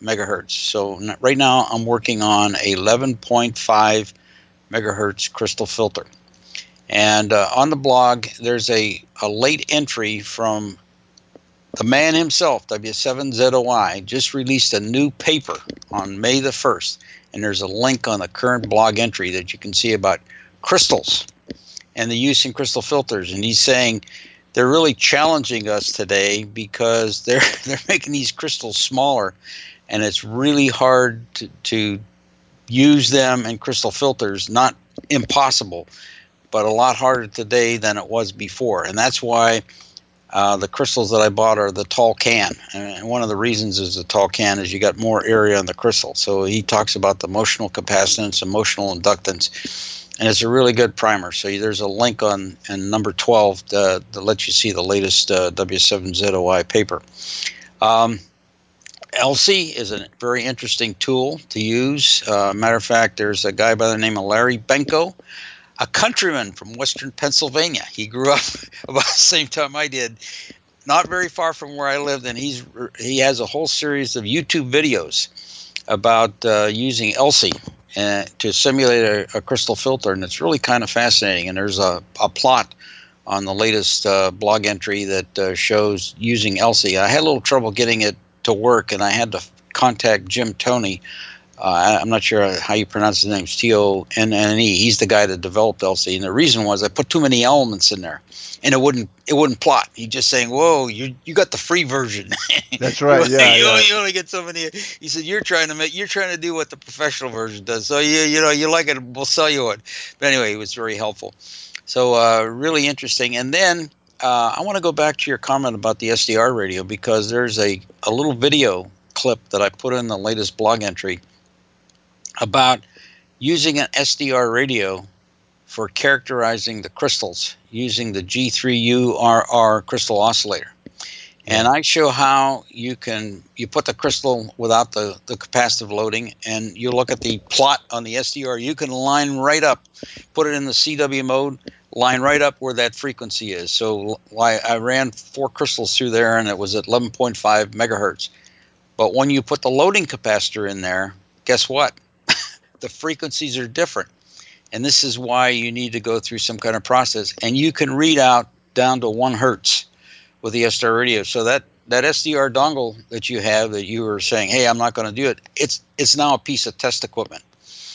megahertz. So right now I'm working on a 11.5 megahertz crystal filter. And uh, on the blog, there's a, a late entry from the man himself, W7ZOI, just released a new paper on May the 1st. And there's a link on the current blog entry that you can see about crystals and the use in crystal filters. And he's saying they're really challenging us today because they're they're making these crystals smaller, and it's really hard to, to use them in crystal filters. Not impossible, but a lot harder today than it was before, and that's why. Uh, the crystals that I bought are the tall can, and one of the reasons is the tall can is you got more area on the crystal. So he talks about the motional capacitance, motional inductance, and it's a really good primer. So there's a link on and number 12 to, to let you see the latest uh, W7ZOI paper. Um, is a very interesting tool to use. Uh, matter of fact, there's a guy by the name of Larry Benko, a countryman from Western Pennsylvania. He grew up about the same time I did, not very far from where I lived, and he's he has a whole series of YouTube videos about uh, using Elsie uh, to simulate a, a, crystal filter, and it's really kind of fascinating. And there's a, a plot on the latest uh, blog entry that uh, shows using Elsie. I had a little trouble getting it to work, and I had to contact Jim uh, I'm not sure how you pronounce his name. T O N N E. He's the guy that developed Elsie, and the reason was I put too many elements in there, and it wouldn't it wouldn't plot. He's just saying, "Whoa, you you got the free version." That's right. you, yeah, you, yeah. Only, you only get so many. He said, "You're trying to make you're trying to do what the professional version does. So you you know you like it, we'll sell you it." But anyway, it was very helpful. So uh, really interesting. And then uh, I want to go back to your comment about the SDR radio because there's a a little video clip that I put in the latest blog entry about using an SDR radio for characterizing the crystals using the G3URR crystal oscillator. And I show how you can you put the crystal without the, the capacitive loading and you look at the plot on the SDR, you can line right up, put it in the CW mode, line right up where that frequency is. So I ran four crystals through there and it was at 11.5 megahertz. But when you put the loading capacitor in there, guess what? The frequencies are different. And this is why you need to go through some kind of process. And you can read out down to one hertz with the SDR radio. So that that SDR dongle that you have that you were saying, "Hey, I'm not going to do it." It's it's now a piece of test equipment.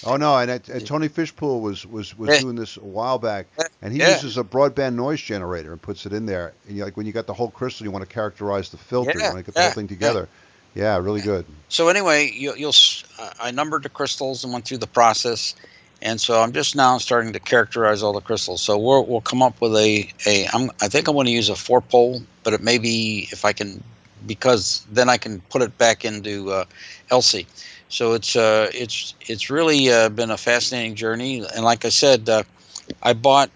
Oh no, and, and Tony Fishpool was was was Yeah. doing this a while back, and he Yeah. uses a broadband noise generator and puts it in there. And you, like when you got the whole crystal, you want to characterize the filter, Yeah, you want to get the whole thing together. Yeah, really good. So anyway, you, you'll s- I numbered the crystals and went through the process, and so I'm just now starting to characterize all the crystals. So we'll we'll come up with a a I'm I think I'm going to use a four pole, but it may be if I can because then I can put it back into uh, Elsie. So it's uh it's it's really uh, been a fascinating journey, and like I said, uh, I bought.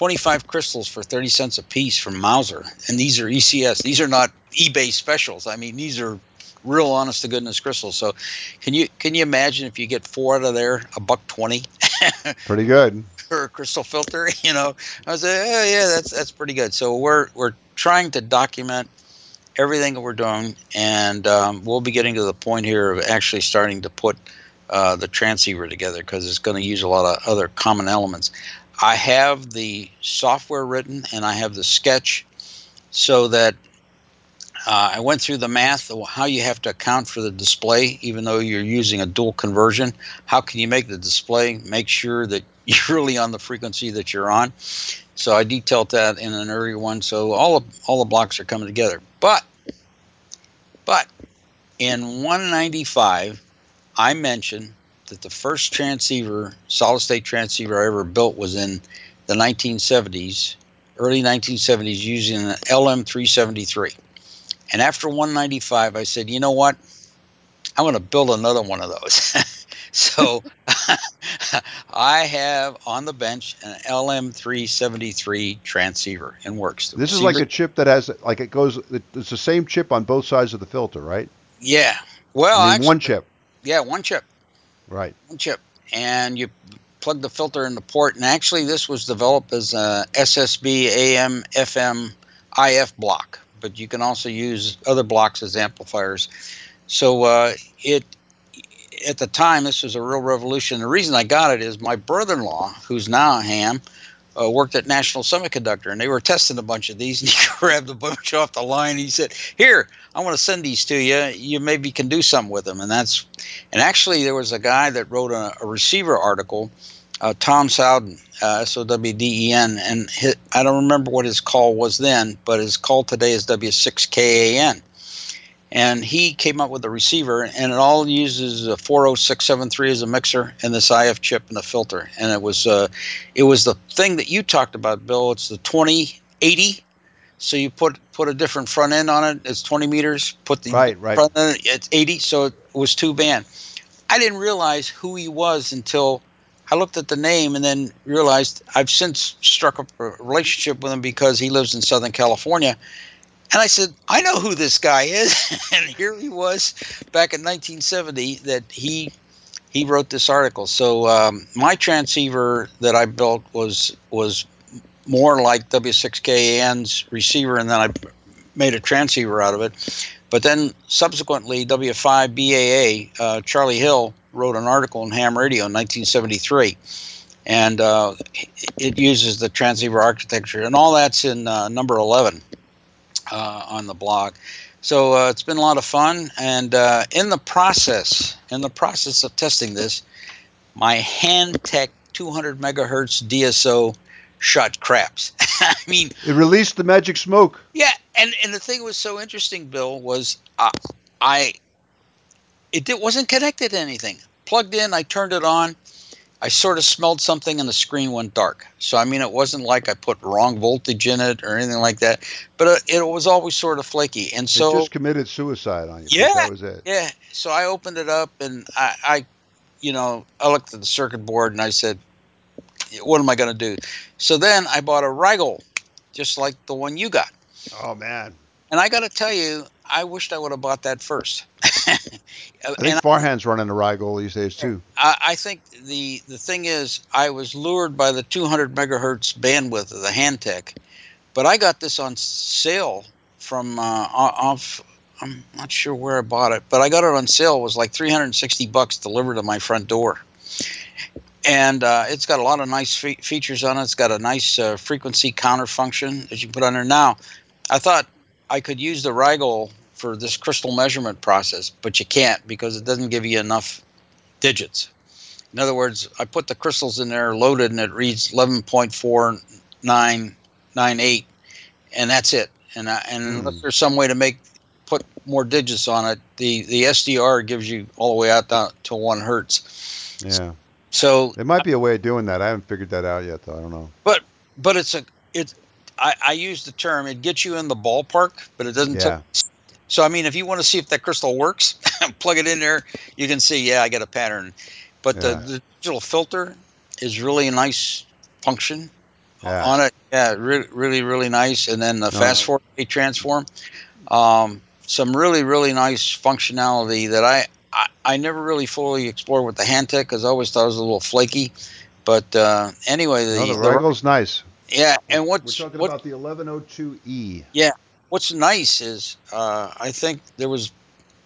25 crystals for 30 cents a piece from Mouser. And these are ECS. These are not eBay specials. I mean, these are real honest to goodness crystals. So can you can you imagine if you get four out of there, a buck 20 Pretty good. for a crystal filter, you know? I was like, oh, yeah, that's that's pretty good. So we're we're trying to document everything that we're doing and um, we'll be getting to the point here of actually starting to put uh, the transceiver together because it's going to use a lot of other common elements. I have the software written and I have the sketch so that uh, I went through the math of how you have to account for the display, even though you're using a dual conversion. How can you make the display make sure that you're really on the frequency that you're on? So I detailed that in an earlier one. So all of, all the blocks are coming together. But but in 195, I mentioned that the first transceiver, solid state transceiver I ever built was in the 1970s, early 1970s, using an LM373. And after 195, I said, you know what? I'm going to build another one of those. so I have on the bench an LM373 transceiver and works. The This is like a chip that has like it goes. It's the same chip on both sides of the filter, right? yeah. Well, I mean, actually, one chip, yeah, one chip. Right? chip and you plug the filter in the port and actually this was developed as a ssb am fm if block but you can also use other blocks as amplifiers so uh, it at the time this was a real revolution the reason i got it is my brother-in-law who's now a ham uh, worked at national semiconductor and they were testing a bunch of these. And he grabbed a bunch off the line. He said here i want to send these to you. You maybe can do something with them. And that's and actually, there was a guy that wrote a, a receiver article, uh, Tom Sowden, uh, S O W D E N, and his, I don't remember what his call was then, but his call today is W6KAN. And he came up with a receiver, and it all uses a 40673 as a mixer, and this IF chip and a filter. And it was, uh, it was the thing that you talked about, Bill. It's the 2080. So you put put a different front end on it. It's 20 meters. Put the Right, right. front end. It's 80. So it was two band. I didn't realize who he was until I looked at the name and then realized I've since struck up a relationship with him because he lives in Southern California. And I said, I know who this guy is. and here he was back in 1970 that he he wrote this article. So um, my transceiver that I built was was more like W6KAN's receiver, and then I made a transceiver out of it. But then subsequently, W5BAA, uh, Charlie Hill wrote an article in Ham Radio in 1973, and uh, it uses the transceiver architecture, and all that's in uh, number 11 uh, on the blog. So uh, it's been a lot of fun, and uh, in the process, in the process of testing this, my Hantek 200 megahertz DSO shot craps. I mean, It released the magic smoke. yeah, and and the thing was so interesting, Bill, was uh, I it did, wasn't connected to anything. Plugged in, I turned it on. I sort of smelled something, and the screen went dark. So I mean, it wasn't like I put wrong voltage in it or anything like that, but uh, it was always sort of flaky. And it so just committed suicide on you. Yeah. that was it. yeah, so I opened it up, and I, I, you know, I looked at the circuit board, and I said, "What am I going to do?" So then I bought a Rigol, just like the one you got. Oh man, And I got to tell you, I wished I would have bought that first. I think Farhan's running a Rigol these days too. I, I think the the thing is, I was lured by the 200 megahertz bandwidth of the Hantek, but I got this on sale from uh, off. I'm not sure where I bought it, but I got it on sale. It was like 360 bucks delivered to my front door. And uh, it's got a lot of nice fe- features on it. It's got a nice uh, frequency counter function that you can put on there. Now, I thought I could use the Rigol for this crystal measurement process, but you can't because it doesn't give you enough digits. In other words, I put the crystals in there loaded and it reads 11.4998 and that's it. And I, and Hmm. unless there's some way to make put more digits on it, the the SDR gives you all the way out down to 1 hertz. Yeah. So There might be a way of doing that. I haven't figured that out yet, though. I don't know. but but it's a it's I, I use the term it gets you in the ballpark, but it doesn't. Yeah. So I mean, if you want to see if that crystal works, plug it in there. You can see, yeah, I get a pattern. But Yeah. the, the digital filter is really a nice function Yeah. on it. Yeah, really, really, really nice. And then the No, fast I- forward transform, um, some really, really nice functionality that I, I I never really fully explored with the Hantek because I always thought it was a little flaky. But uh, anyway, the, no, the the- Rigol's nice. yeah, and We're what's talking what, about the 1102E. What's nice is uh, I think there was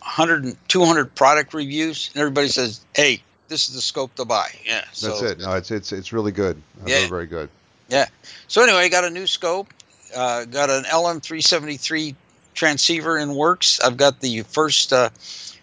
100 200 product reviews, and everybody says, "Hey, this is the scope to buy." Yeah, so That's it. No, it's it's it's really good. Uh, Yeah. Very very good. Yeah. So anyway, I got a new scope, uh, got an LM373 transceiver in works. I've got the first uh,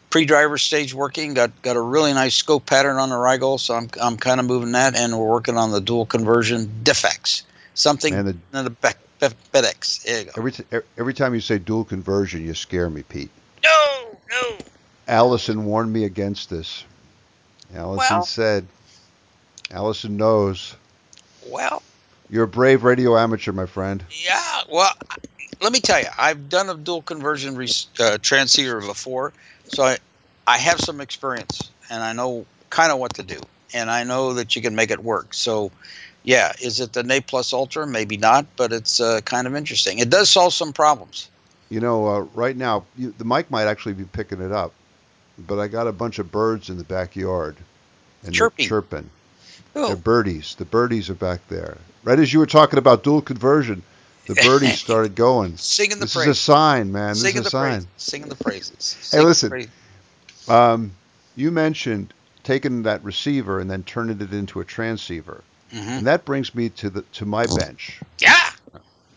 pre-driver stage working. Got got a really nice scope pattern on the Rigol, so I'm I'm kind of moving that, and we're working on the dual conversion DiffX, something And the, in the Be- BEDX. There you go. every t- every time you say dual conversion, you scare me, Pete. No, no. Allison warned me against this. Allison Well- said, Allison knows. Well, You're a brave radio amateur, my friend. Yeah, well, let me tell you, I've done a dual conversion re- uh, transceiver before, so I, I have some experience and I know kind of what to do, and I know that you can make it work. So, yeah, is it the NA Plus Ultra? Maybe not, but it's uh, kind of interesting. It does solve some problems. You know, uh, right now, you, the mic might actually be picking it up, but I got a bunch of birds in the backyard. And Chirping. They're chirping. Oh, They're birdies. The birdies are back there. Right as you were talking about dual conversion, the birdies started going. singing the This is a sign, man. This Singing is the a sign. Singing the praises. Hey, Singing the listen. Um, you mentioned taking that receiver and then turning it into a transceiver, Mhm. and that brings me to the to my bench Yeah.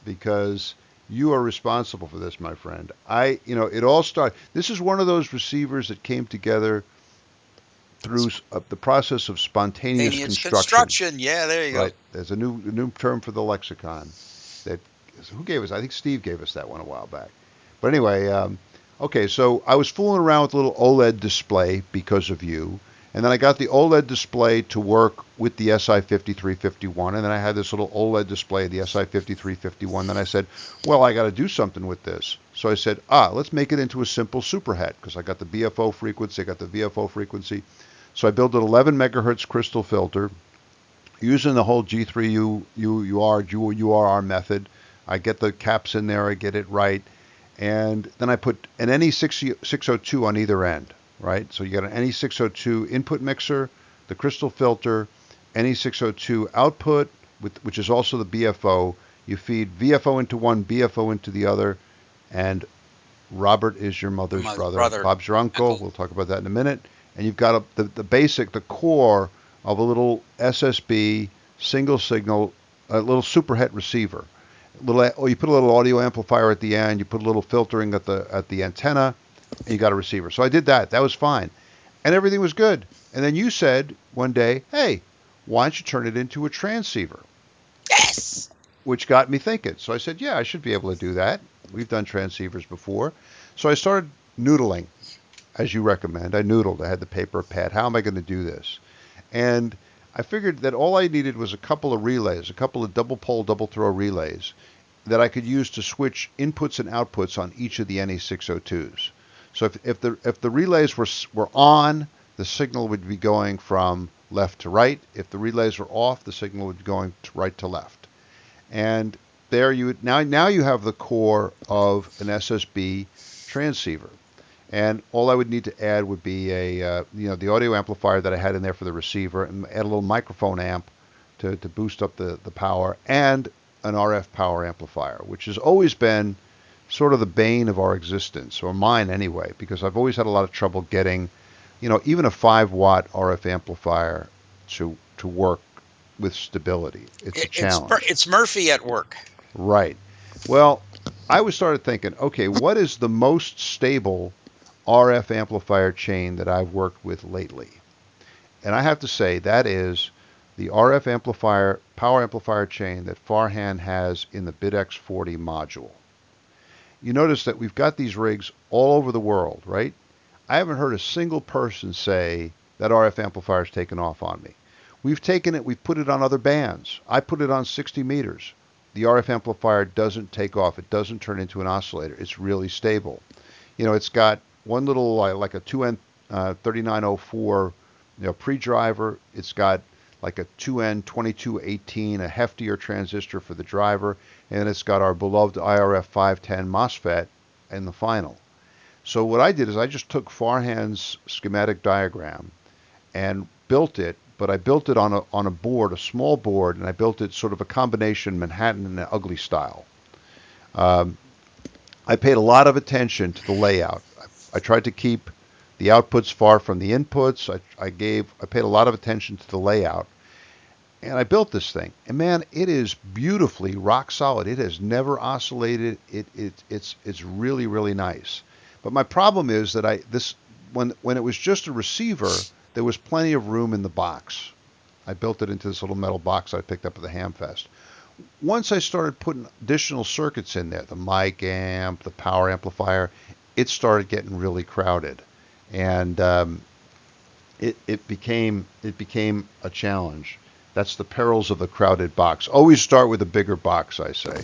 because you are responsible for this, my friend. I, you know, it all started. This is one of those receivers that came together through uh, the process of spontaneous Spontaneous construction. construction. Yeah, there you Right. There's a new a new term for the lexicon. That who gave us? I think Steve gave us that one a while back. But anyway, um, okay. So I was fooling around with a little OLED display because of you, and then I got the OLED display to work with the SI5351, and then I had this little OLED display, the SI5351. Then I said, well, I got to do something with this. So I said, ah, let's make it into a simple superhet because I got the BFO frequency, I got the VFO frequency. So I built an 11 megahertz crystal filter using the whole G3U UR URR method. I get the caps in there, I get it right, and then I put an NE602 on either end, right? So you got an NE602 input mixer, the crystal filter, NE602 output, with, which is also the BFO. You feed VFO into one, BFO into the other, and Robert is your mother's brother. brother. Bob's your uncle. Uncle. We'll talk about that in a minute. And you've got a, the, the basic, the core of a little SSB single signal, a little superhet receiver. Little, oh, you put a little audio amplifier at the end. You put a little filtering at the at the antenna, you got a receiver. So I did that. That was fine, and everything was good. And then you said one day, "Hey, why don't you turn it into a transceiver?" Yes. which got me thinking. So I said, yeah, I should be able to do that. We've done transceivers before. So I started noodling, as you recommend. I noodled. I had the paper pad. How am I going to do this? And I figured that all I needed was a couple of relays, a couple of double pole, double throw relays that I could use to switch inputs and outputs on each of the NE602s. So if, if the if the relays were were on, the signal would be going from left to right. If the relays were off, the signal would be going to right to left. And there you now now you have the core of an SSB transceiver. And all I would need to add would be a uh, you know the audio amplifier that I had in there for the receiver, and add a little microphone amp to, to boost up the, the power, and an RF power amplifier, which has always been sort of the bane of our existence, or mine anyway, because I've always had a lot of trouble getting, you know, even a five watt RF amplifier to to work with stability. It's a challenge. Mur- it's Murphy at work. Right. Well, I was started thinking, okay, what is the most stable RF amplifier chain that I've worked with lately? And I have to say that is the RF amplifier power amplifier chain that Farhan has in the BitX40 module. You notice that we've got these rigs all over the world, right? I haven't heard a single person say that RF amplifier is taken off on me. We've taken it, we've put it on other bands. I put it on 60 meters. The RF amplifier doesn't take off. It doesn't turn into an oscillator. It's really stable. You know, it's got one little like a 2N uh, 3904 you know, pre-driver. It's got like a 2N2218, a heftier transistor for the driver, and it's got our beloved IRF 510 MOSFET in the final. So what I did is I just took Farhan's schematic diagram and built it, but I built it on a, on a board, a small board, and I built it sort of a combination Manhattan and ugly style. Um, I paid a lot of attention to the layout. I, I, tried to keep the outputs far from the inputs. I, I gave, I paid a lot of attention to the layout, and I built this thing. And man, it is beautifully rock solid. It has never oscillated. It, it it's it's really really nice. But my problem is that I this when when it was just a receiver, there was plenty of room in the box. I built it into this little metal box I picked up at the Hamfest. Once I started putting additional circuits in there, the mic amp, the power amplifier, it started getting really crowded, and um, it it became it became a challenge. That's the perils of the crowded box. Always start with a bigger box, I say.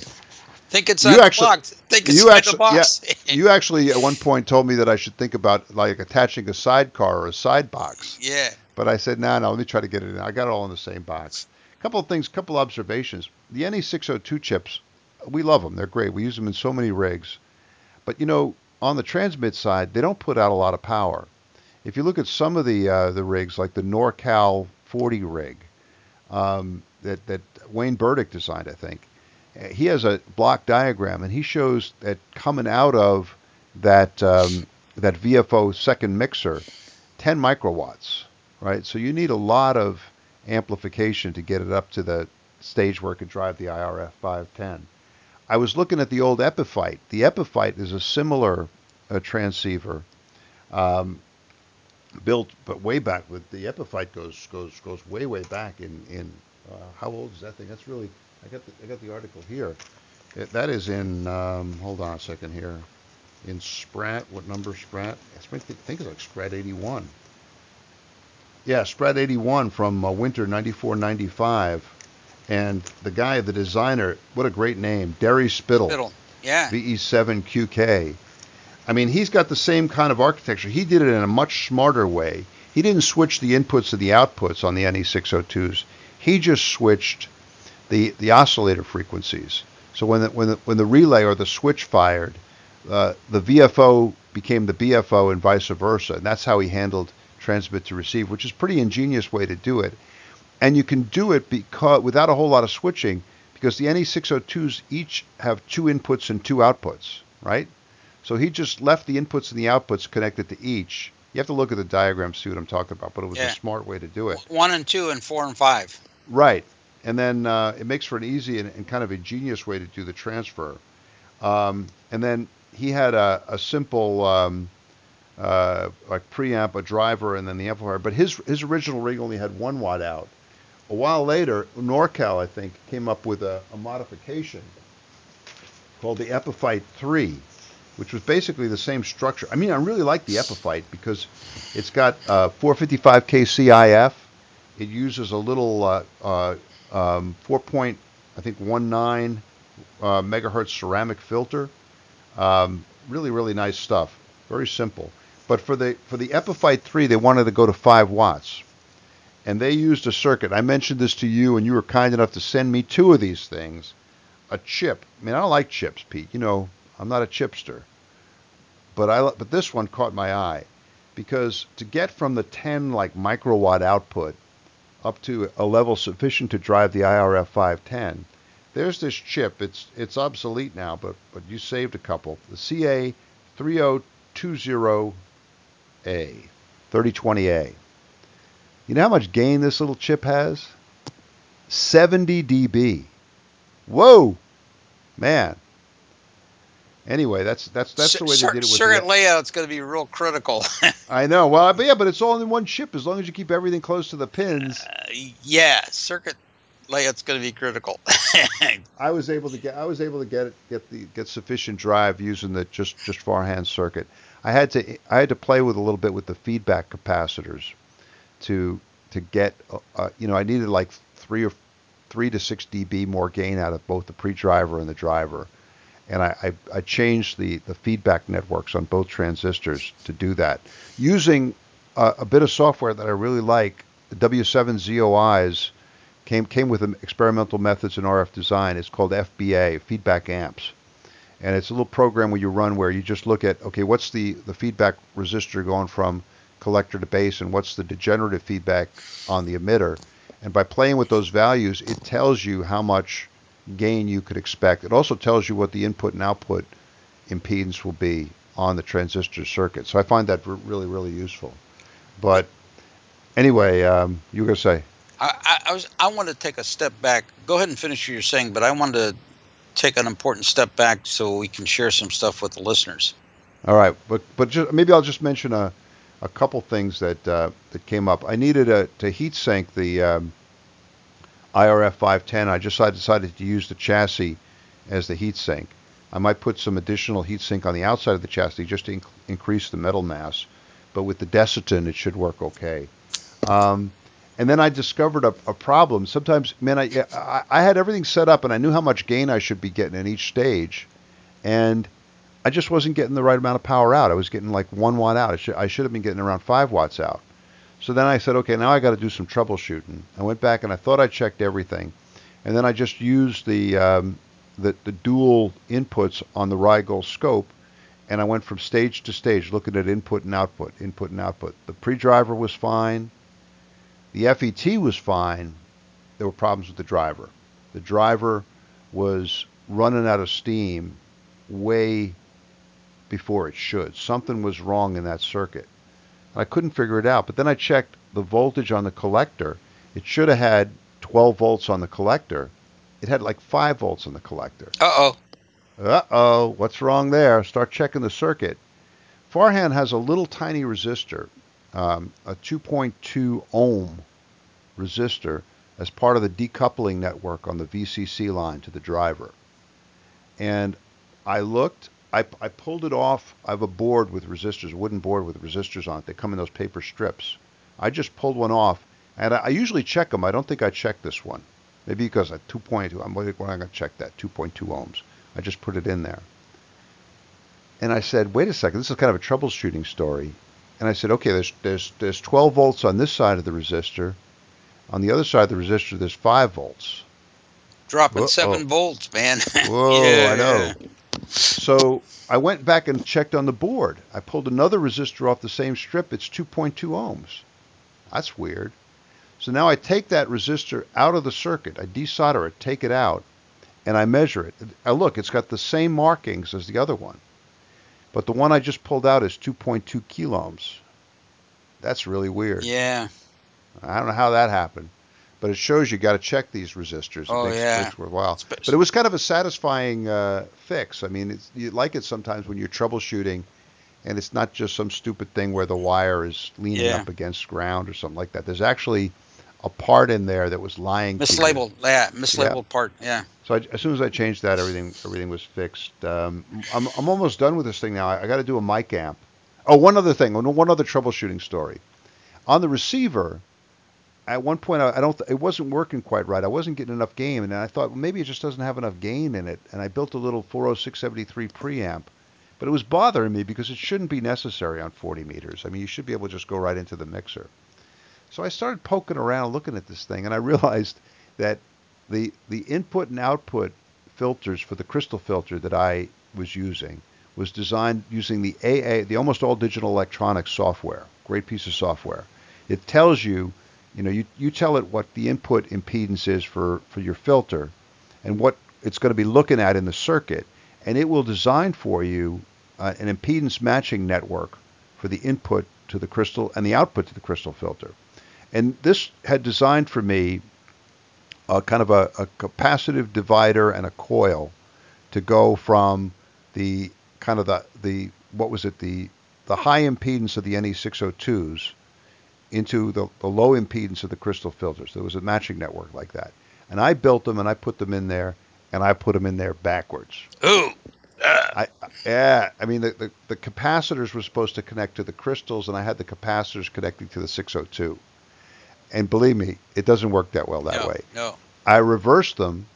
Think inside you actually, the box. Think inside you actually, the box. Yeah, you actually at one point told me that I should think about like attaching a sidecar or a side box. Yeah. But I said, no, nah, no, let me try to get it in. I got it all in the same box. A couple of things, couple of observations. The NE602 chips, we love them. They're great. We use them in so many rigs. But you know, on the transmit side, they don't put out a lot of power. If you look at some of the uh, the rigs, like the NorCal 40 rig um, that that Wayne Burdick designed, I think he has a block diagram, and he shows that coming out of that um, that VFO second mixer, 10 microwatts, right? So you need a lot of amplification to get it up to the stage where it could drive the IRF 510. I was looking at the old Epiphyte. The Epiphyte is a similar uh, transceiver, um, built but way back. With the Epiphyte goes goes goes way way back in in uh, how old is that thing? That's really I got the, I got the article here. It, that is in, um, hold on a second here. In Sprat, what number Sprat? I think it's like Sprat 81. Yeah, Sprat 81 from uh, winter 94 95. And the guy, the designer, what a great name, Derry Spittle. Spittle, yeah. VE7QK. I mean, he's got the same kind of architecture. He did it in a much smarter way. He didn't switch the inputs to the outputs on the NE602s. He just switched the, the oscillator frequencies. So when the, when the, when the relay or the switch fired, uh, the VFO became the BFO and vice versa. And that's how he handled transmit to receive, which is pretty ingenious way to do it. And you can do it because without a whole lot of switching because the NE602s each have two inputs and two outputs, right? So he just left the inputs and the outputs connected to each. You have to look at the diagram to see what I'm talking about, but it was yeah. a smart way to do it. One and two and four and five. Right and then uh, it makes for an easy and, and, kind of ingenious way to do the transfer. Um, and then he had a, a simple um, uh, like preamp, a driver, and then the amplifier. But his his original rig only had one watt out. A while later, NorCal I think came up with a, a modification called the Epiphyte 3, which was basically the same structure. I mean, I really like the Epiphyte because it's got uh, 455k CIF. It uses a little uh, uh, um, 4 point, I think 19 uh, megahertz ceramic filter. Um, really, really nice stuff. Very simple. But for the for the Epiphyte 3, they wanted to go to 5 watts. And they used a circuit. I mentioned this to you, and you were kind enough to send me two of these things. A chip. I mean, I don't like chips, Pete. You know, I'm not a chipster. But I but this one caught my eye because to get from the 10 like microwatt output up to a level sufficient to drive the IRF 510. There's this chip. It's it's obsolete now, but but you saved a couple. The CA 3020A, 3020A. You know how much gain this little chip has? 70 dB. Whoa, man. Anyway, that's that's that's the way they did it with circuit layout's going to be real critical. I know. Well, but yeah, but it's all in one chip as long as you keep everything close to the pins. Uh, yeah, circuit layout's going to be critical. I was able to get I was able to get get the get sufficient drive using the just just Farhan circuit. I had to I had to play with a little bit with the feedback capacitors to to get uh, uh, you know I needed like three or three to six dB more gain out of both the pre-driver and the driver, and I, I, I changed the the feedback networks on both transistors to do that using a, a bit of software that I really like. The W7 ZOIs came came with experimental methods in RF design. It's called FBA, feedback amps, and it's a little program where you run where you just look at okay, what's the the feedback resistor going from collector to base, and what's the degenerative feedback on the emitter, and by playing with those values, it tells you how much gain you could expect. It also tells you what the input and output impedance will be on the transistor circuit. So I find that really really useful. But anyway, um, you were gonna say. I, I, I was I want to take a step back. Go ahead and finish what you're saying, but I wanted to take an important step back so we can share some stuff with the listeners. All right, but but just, maybe I'll just mention a, a couple things that uh, that came up. I needed a, to heat sink the um, IRF 510. I just I decided to use the chassis as the heat sink. I might put some additional heat sink on the outside of the chassis just to inc- increase the metal mass, but with the Desitin it should work okay. Um, and then I discovered a, a problem. Sometimes, man, I, I, I had everything set up and I knew how much gain I should be getting in each stage, and I just wasn't getting the right amount of power out. I was getting like one watt out. I should, I should have been getting around five watts out. So then I said, okay, now I got to do some troubleshooting. I went back and I thought I checked everything, and then I just used the um, the, the dual inputs on the Rigol scope, and I went from stage to stage looking at input and output, input and output. The pre-driver was fine. The FET was fine. There were problems with the driver. The driver was running out of steam way before it should. Something was wrong in that circuit. I couldn't figure it out. But then I checked the voltage on the collector. It should have had 12 volts on the collector. It had like 5 volts on the collector. Uh oh. Uh oh, what's wrong there? Start checking the circuit. Farhan has a little tiny resistor um, a 2.2 ohm resistor as part of the decoupling network on the VCC line to the driver. And I looked, I, I pulled it off. I have a board with resistors, a wooden board with resistors on it. They come in those paper strips. I just pulled one off, and I, I usually check them. I don't think I checked this one. Maybe because at 2.2, I'm going to check that 2.2 ohms. I just put it in there. And I said, wait a second, this is kind of a troubleshooting story. And I said, okay, there's there's there's 12 volts on this side of the resistor. On the other side of the resistor, there's five volts. Dropping Uh-oh. seven volts, man. Whoa, yeah. I know. So I went back and checked on the board. I pulled another resistor off the same strip. It's 2.2 ohms. That's weird. So now I take that resistor out of the circuit. I desolder it, take it out, and I measure it. I look, it's got the same markings as the other one. But the one I just pulled out is 2.2 kiloohms. That's really weird. Yeah. I don't know how that happened, but it shows you got to check these resistors. Oh, it makes, yeah. makes worthwhile. But it was kind of a satisfying uh, fix. I mean, it's, you like it sometimes when you're troubleshooting, and it's not just some stupid thing where the wire is leaning Yeah. up against ground or something like that. There's actually a part in there that was lying. Mislabeled. Yeah, mislabeled part. Yeah. So I, as soon as I changed that, everything everything was fixed. Um, I'm I'm almost done with this thing now. I, I got to do a mic amp. Oh, one other thing. One one other troubleshooting story. On the receiver, at one point I, I don't. It wasn't working quite right. I wasn't getting enough gain, and I thought well, maybe it just doesn't have enough gain in it. And I built a little 40673 preamp, but it was bothering me because it shouldn't be necessary on 40 meters. I mean, you should be able to just go right into the mixer. So I started poking around, looking at this thing, and I realized that the the input and output filters for the crystal filter that I was using was designed using the AA, the almost all digital electronics software. Great piece of software. It tells you, you know, you, you tell it what the input impedance is for, for your filter and what it's going to be looking at in the circuit, and it will design for you uh, an impedance matching network for the input to the crystal and the output to the crystal filter. And this had designed for me a kind of a, a capacitive divider and a coil to go from the kind of the the what was it the the high impedance of the NE602s into the, the low impedance of the crystal filters. There was a matching network like that, and I built them and I put them in there, and I put them in there backwards. Ooh. Ah. I, yeah, I mean the, the, the capacitors were supposed to connect to the crystals, and I had the capacitors connecting to the 602. And believe me, it doesn't work that well that no, way. No. I reversed them,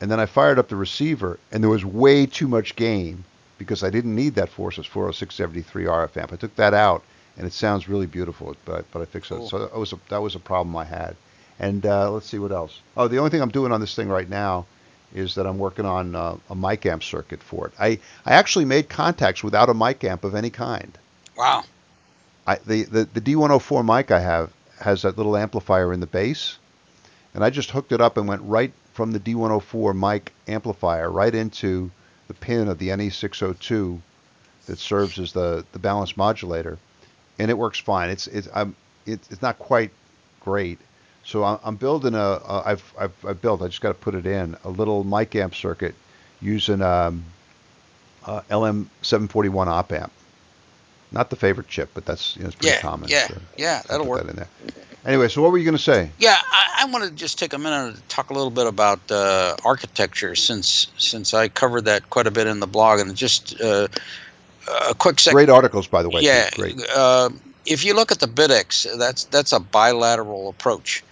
and then I fired up the receiver, and there was way too much gain because I didn't need that Forces 40673 RF amp. I took that out, and it sounds really beautiful, but but I fixed Cool. it. So that was a, that was a problem I had. And uh, let's see what else. Oh, the only thing I'm doing on this thing right now is that I'm working on uh, a mic amp circuit for it. I, I actually made contacts without a mic amp of any kind. Wow. I, the, the, the D104 mic I have has that little amplifier in the base, and I just hooked it up and went right from the D104 mic amplifier right into the pin of the NE602 that serves as the, the balance modulator, and it works fine. It's it's I'm it's, it's not quite great. So I'm, I'm building a, a I've, I've I've built I just got to put it in a little mic amp circuit using um, uh, LM741 op amp. Not the favorite chip, but that's you know it's pretty Yeah, common. yeah, so yeah, that'll work. that in there. Anyway, so what were you going to say? Yeah, I, I want to just take a minute to talk a little bit about uh, architecture, since since I covered that quite a bit in the blog, and just uh, a quick second. Great articles, by the way. Yeah, Great. uh, if you look at the BitX, that's that's a bilateral approach.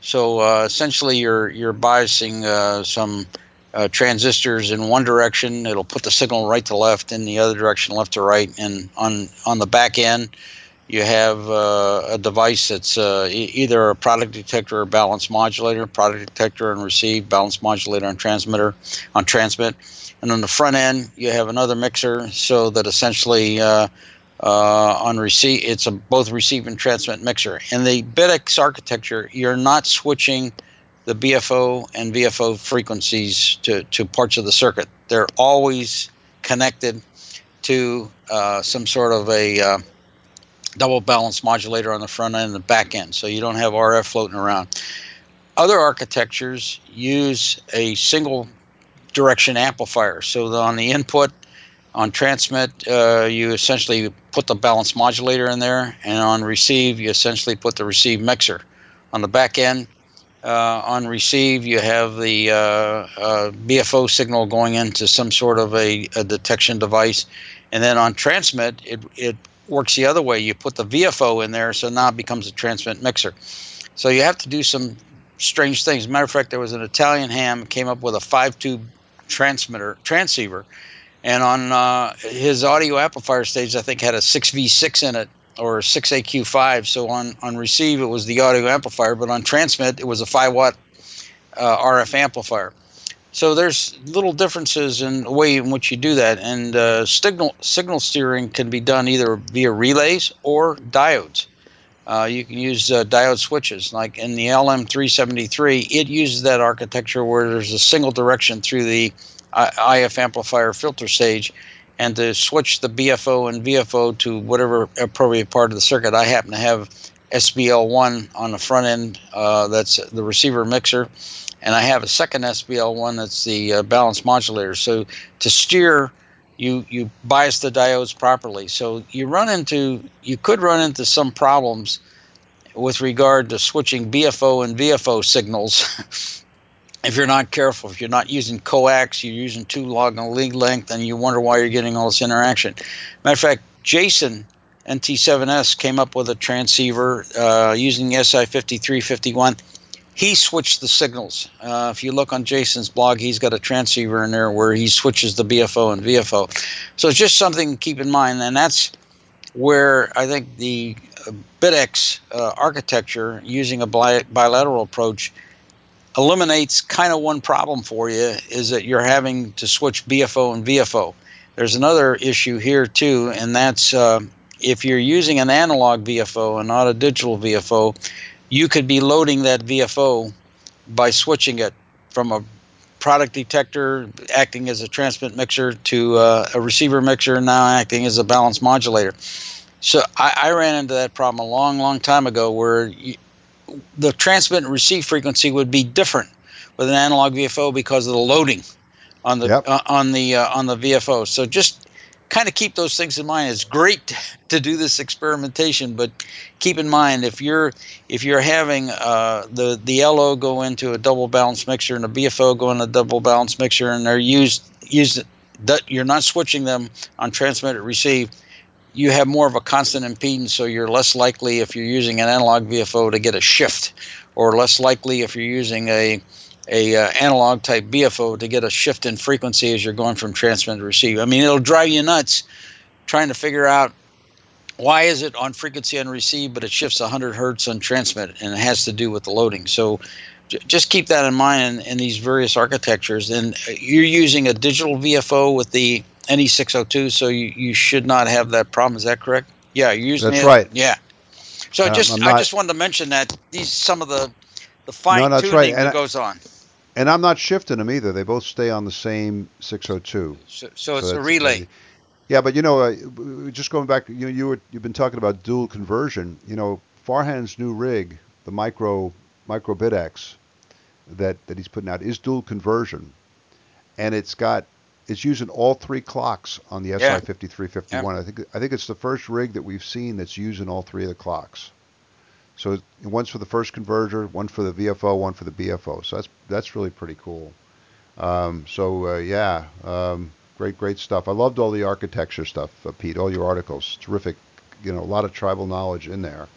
So uh, essentially, you're you're biasing uh, some uh, transistors in one direction. It'll put the signal right to left, in the other direction, left to right. And on on the back end, you have uh, a device that's uh, e- either a product detector or balance modulator. Product detector and receive, balance modulator and transmitter on transmit. And on the front end, you have another mixer, so that essentially. Uh, uh, on receive. It's a both receive and transmit mixer. In the BitX architecture, you're not switching the BFO and VFO frequencies to, to parts of the circuit. They're always connected to uh, some sort of a uh, double balance modulator on the front end and the back end, so you don't have RF floating around. Other architectures use a single direction amplifier, so on the input on transmit, uh, you essentially put the balance modulator in there, and on receive, you essentially put the receive mixer. On the back end, uh, on receive, you have the uh, uh, BFO signal going into some sort of a, a, detection device, and then on transmit, it it works the other way. You put the VFO in there, so now it becomes a transmit mixer. So you have to do some strange things. matter of fact, there was an Italian ham came up with a five tube transmitter transceiver and on uh, his audio amplifier stage, I think had a 6V6 in it or 6AQ5. So on, on receive, it was the audio amplifier, but on transmit, it was a 5 watt uh, RF amplifier. So there's little differences in the way in which you do that, and uh, signal signal steering can be done either via relays or diodes. Uh, you can use uh, diode switches, like in the LM373. It uses that architecture where there's a single direction through the IF amplifier filter stage and to switch the BFO and VFO to whatever appropriate part of the circuit. I happen to have SBL1 on the front end, uh, that's the receiver mixer, and I have a second SBL1 that's the uh, balance modulator. So to steer, you you bias the diodes properly. So you run into you could run into some problems with regard to switching BFO and VFO signals if you're not careful, if you're not using coax, you're using two log and lead length, and you wonder why you're getting all this interaction. Matter of fact, Jason NT7S came up with a transceiver uh, using SI5351. He switched the signals. Uh, if you look on Jason's blog, he's got a transceiver in there where he switches the BFO and VFO. So it's just something to keep in mind, and that's where I think the BitX uh, architecture using a bilateral approach eliminates kind of one problem for you is that you're having to switch BFO and VFO. There's another issue here too, and that's uh, if you're using an analog VFO and not a digital VFO, you could be loading that VFO by switching it from a product detector acting as a transmit mixer to uh, a receiver mixer now acting as a balance modulator. So I, I, ran into that problem a long, long time ago where you, the transmit and receive frequency would be different with an analog VFO because of the loading on the Yep. uh, on the uh, on the VFO. So just kind of keep those things in mind. It's great to do this experimentation, but keep in mind if you're if you're having uh, the the LO go into a double balance mixer and a BFO go in a double balance mixer, and they're used used that you're not switching them on transmit or receive. You have more of a constant impedance, so you're less likely if you're using an analog VFO to get a shift, or less likely if you're using a a uh, analog type BFO to get a shift in frequency as you're going from transmit to receive. I mean, it'll drive you nuts trying to figure out why is it on frequency on receive, but it shifts 100 hertz on transmit, and it has to do with the loading. So j- just keep that in mind in, in, these various architectures. And uh, you're using a digital VFO with the NE602, so you, you should not have that problem. Is that correct? Yeah, you're using That's it. right. Yeah. So Um, just I'm I just wanted to mention that these some of the the fine No, tuning right. And that goes on. And I'm not shifting them either. They both stay on the same 602. So, so it's a that's- relay. Yeah, but you know, uh, just going back, you you were, you've been talking about dual conversion. You know, Farhan's new rig, the micro micro BitX that that he's putting out is dual conversion, and it's got it's using all three clocks on the Yeah. SI 5351. I think I think it's the first rig that we've seen that's using all three of the clocks. So one's for the first converter, one for the VFO, one for the BFO. So that's that's really pretty cool. Um, so uh, yeah, um, great great stuff. I loved all the architecture stuff, uh, Pete. All your articles, terrific. You know, a lot of tribal knowledge in there.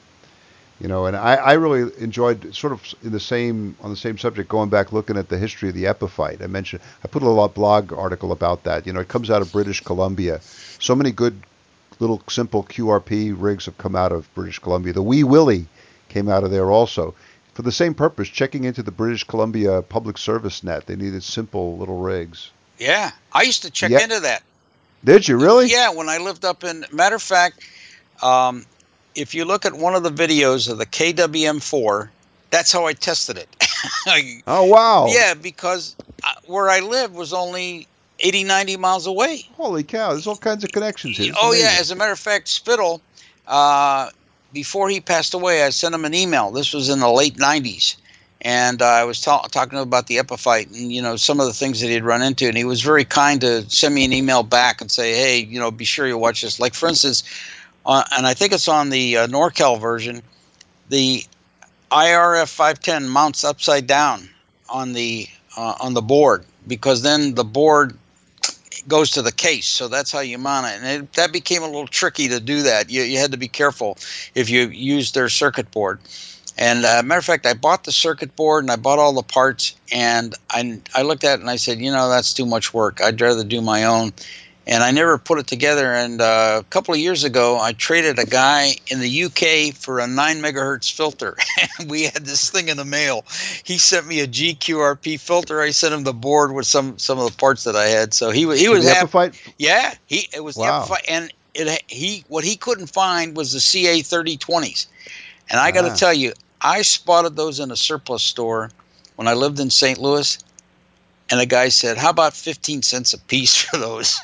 You know, and I, I really enjoyed sort of in the same on the same subject, going back looking at the history of the epiphyte. I mentioned I put a lot blog article about that. You know, it comes out of British Columbia. So many good little simple QRP rigs have come out of British Columbia. The Wee Willie came out of there also for the same purpose, checking into the British Columbia public service net. They needed simple little rigs. Yeah, I used to check Yeah. into that. Did you really? Yeah, when I lived up in. Matter of fact, um, if you look at one of the videos of the KWM4, that's how I tested it. I- Oh wow! Yeah, because uh, where I lived was only 80, 90 miles away. Holy cow! There's all kinds of connections here. It's oh yeah, as a matter of fact, Spittle, uh, before he passed away, I sent him an email. This was in the late '90s, and uh, I was ta- talking about the Epiphyte and you know some of the things that he'd run into, and he was very kind to send me an email back and say, hey, you know, be sure you watch this. Like for instance, uh, and I think it's on the uh, Norcal version, the IRF 510 mounts upside down on the uh, on the board because then the board goes to the case. So that's how you mount it. And it, that became a little tricky to do that. You, you had to be careful if you used their circuit board. And uh, matter of fact, I bought the circuit board and I bought all the parts. And I, I looked at it and I said, you know, that's too much work. I'd rather do my own. And I never put it together. And uh, a couple of years ago, I traded a guy in the UK for a nine megahertz filter. and we had this thing in the mail. He sent me a GQRP filter. I sent him the board with some some of the parts that I had. So he was he was the? Yeah, he it was Wow. the Epiphyte, and it he what he couldn't find was the CA thirty twenties, and I got to Ah. tell you, I spotted those in a surplus store when I lived in St. Louis, and the guy said, "How about fifteen cents a piece for those?"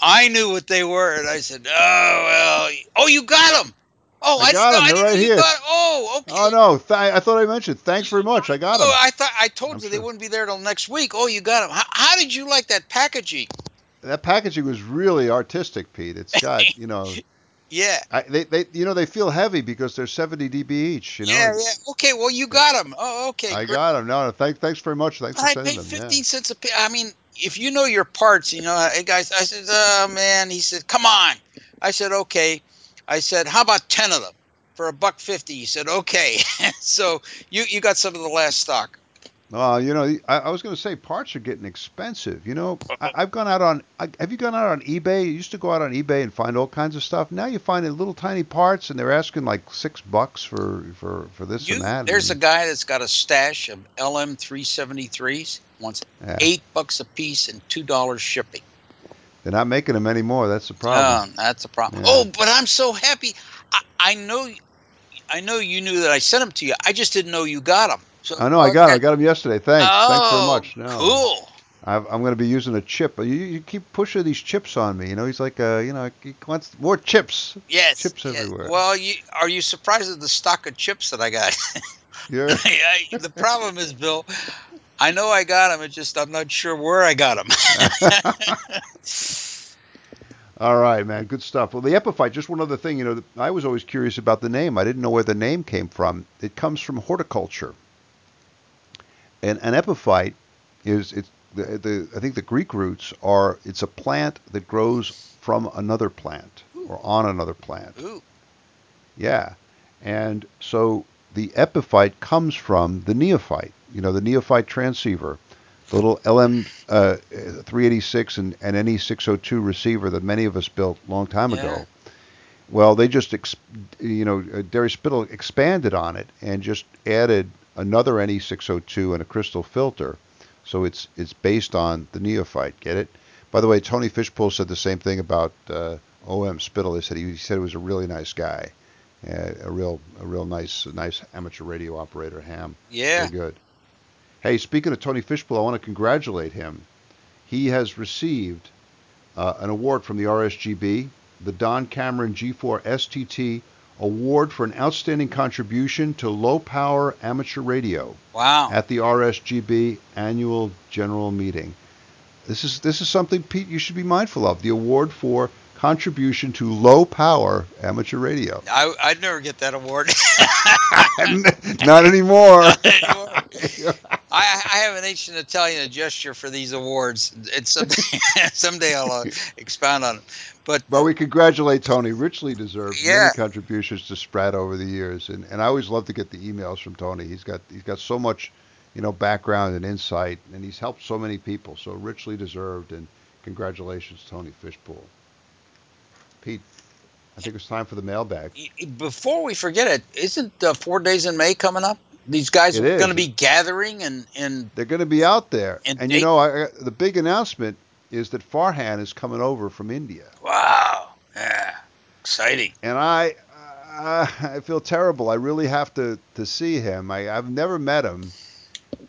I knew what they were, and I said, "Oh well, oh you got them." Oh, I I, got didn't know- 'em, I they're right here. got. Oh, oh okay. Oh no! Th- I thought I mentioned. Thanks very much. I got them. Oh, I thought I told I'm you they wouldn't be there till next week. Oh, you got them. How, how did you like that packaging? that packaging was really artistic, Pete. It's got you know, Yeah. I, they they you know they feel heavy because they're 70 dB each. You know. yeah, yeah. Okay, well, you got them. Oh, okay. I great. got them. No, no, thank, thanks very much. Thanks for I sending paid 15 Yeah. cents a piece. I mean, if you know your parts, you know, hey guys, I said, oh man, he said, come on. I said, okay. I said, how about 10 of them for a buck 50? He said, okay. so you, you got some of the last stock. Well, you know, I, I was going to say parts are getting expensive. You know, I, I've gone out on. I, have you gone out on eBay? You used to go out on eBay and find all kinds of stuff. Now you find little tiny parts, and they're asking like six bucks for for for this You, and that. there's a guy that's got a stash of LM373s, wants yeah, eight bucks a piece and $2 shipping. they're not making them anymore. That's the problem. Oh, that's a problem. Yeah. Oh, but I'm so happy. I, I know, I know you knew that I sent them to you. I just didn't know you got them. So I know. I got 'em. I got them yesterday. Thanks. Thanks very Oh, much. No, cool. I've, I'm going to be using a chip. You, you keep pushing these chips on me. You know, he's like, uh, you know, he wants more chips. Yes. Chips yes. everywhere. Well, you are you surprised at the stock of chips that I got? You're, the problem is, Bill, I know I got them. It's just I'm not sure where I got them. All right, man. Good stuff. Well, the epiphyte. Just one other thing. You know, I was always curious about the name. I didn't know where the name came from. It comes from horticulture. And an epiphyte is it's the, the I think the Greek roots are it's a plant that grows from another plant or on another plant. Ooh. Yeah. And so the epiphyte comes from the neophyte. You know, the neophyte transceiver, the little LM uh, 386 and, and NE 602 receiver that many of us built a long time Yeah. ago. Well, they just, ex- you know, uh, Darius Spittle expanded on it and just added another NE602 and a crystal filter. So it's it's based on the neophyte. Get it? By the way, Tony Fishpool said the same thing about uh, OM Spittle. He said he, he said he was a really nice guy, uh, a real a real nice nice amateur radio operator. Ham. Yeah. Very good. Hey, speaking of Tony Fishpool, I want to congratulate him. He has received uh, an award from the RSGB, the Don Cameron G4 STT Award for an outstanding contribution to low power amateur radio Wow. at the RSGB annual general meeting. This is this is something Pete you should be mindful of. The award for contribution to low power amateur radio. I, I'd never get that award. Not anymore. anymore. I, I have an ancient Italian gesture for these awards. It's someday, someday I'll uh, expound on it. But But we congratulate Tony. Richly deserved Yeah. many contributions to Sprat over the years, and, and I always love to get the emails from Tony. He's got he's got so much, you know, background and insight, and he's helped so many people. So richly deserved, and congratulations, Tony Fishpool. Pete, I think it's time for the mailbag. before we forget it, isn't uh, four days in May coming up? These guys It are going to be gathering and and They're going to be out there, And and you they- know, I, I- the big announcement is that Farhan is coming over from India. wow, yeah, exciting. and I uh, I feel terrible. I really have to to see him. I I've never met him.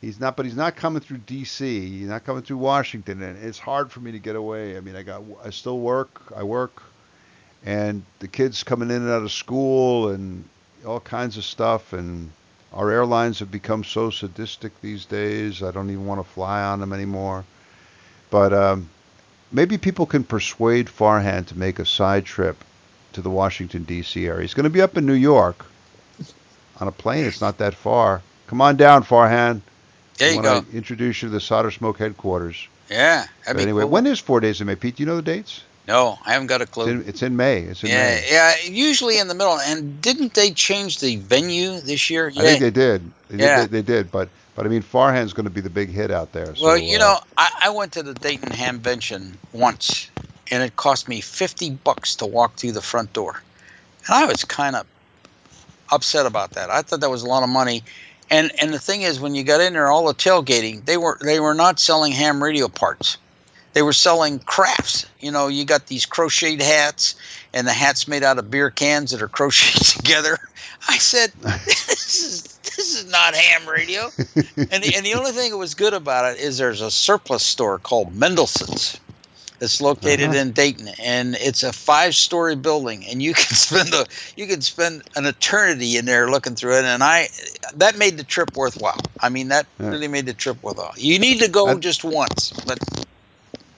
He's not, but he's not coming through D.C. He's not coming through Washington, and it's hard for me to get away. I mean, I got I still work. I work, and the kids coming in and out of school and all kinds of stuff. And our airlines have become so sadistic these days. I don't even want to fly on them anymore. But um, maybe people can persuade Farhan to make a side trip to the Washington D.C. area. He's going to be up in New York on a plane. It's not that far. Come on down, Farhan. There I you want go. to introduce you to the Solder Smoke headquarters. Yeah. But That'd be anyway, cool. when is Four Days in May, Pete? Do you know the dates? No, I haven't got a It's clue. in, it's in May. It's in yeah, May. yeah. Usually in the middle. And didn't they change the venue this year? I think they did. They Yeah. did. They, they did. But but I mean, Farhan's going to be the big hit out there. Well, so, you uh, know, I, I went to the Dayton Hamvention once, and it cost me fifty bucks to walk through the front door, and I was kind of upset about that. I thought that was a lot of money, and and the thing is, when you got in there, all the tailgating, they were they were not selling ham radio parts. They were selling crafts. You know, you got these crocheted hats, and the hats made out of beer cans that are crocheted together. I said, "This is this is not ham radio." and the, and the only thing that was good about it is there's a surplus store called Mendelson's that's located Uh-huh. in Dayton, and it's a five-story building, and you can spend a you can spend an eternity in there looking through it, and I that made the trip worthwhile. I mean, that Yeah. really made the trip worthwhile. You need to go That- just once, but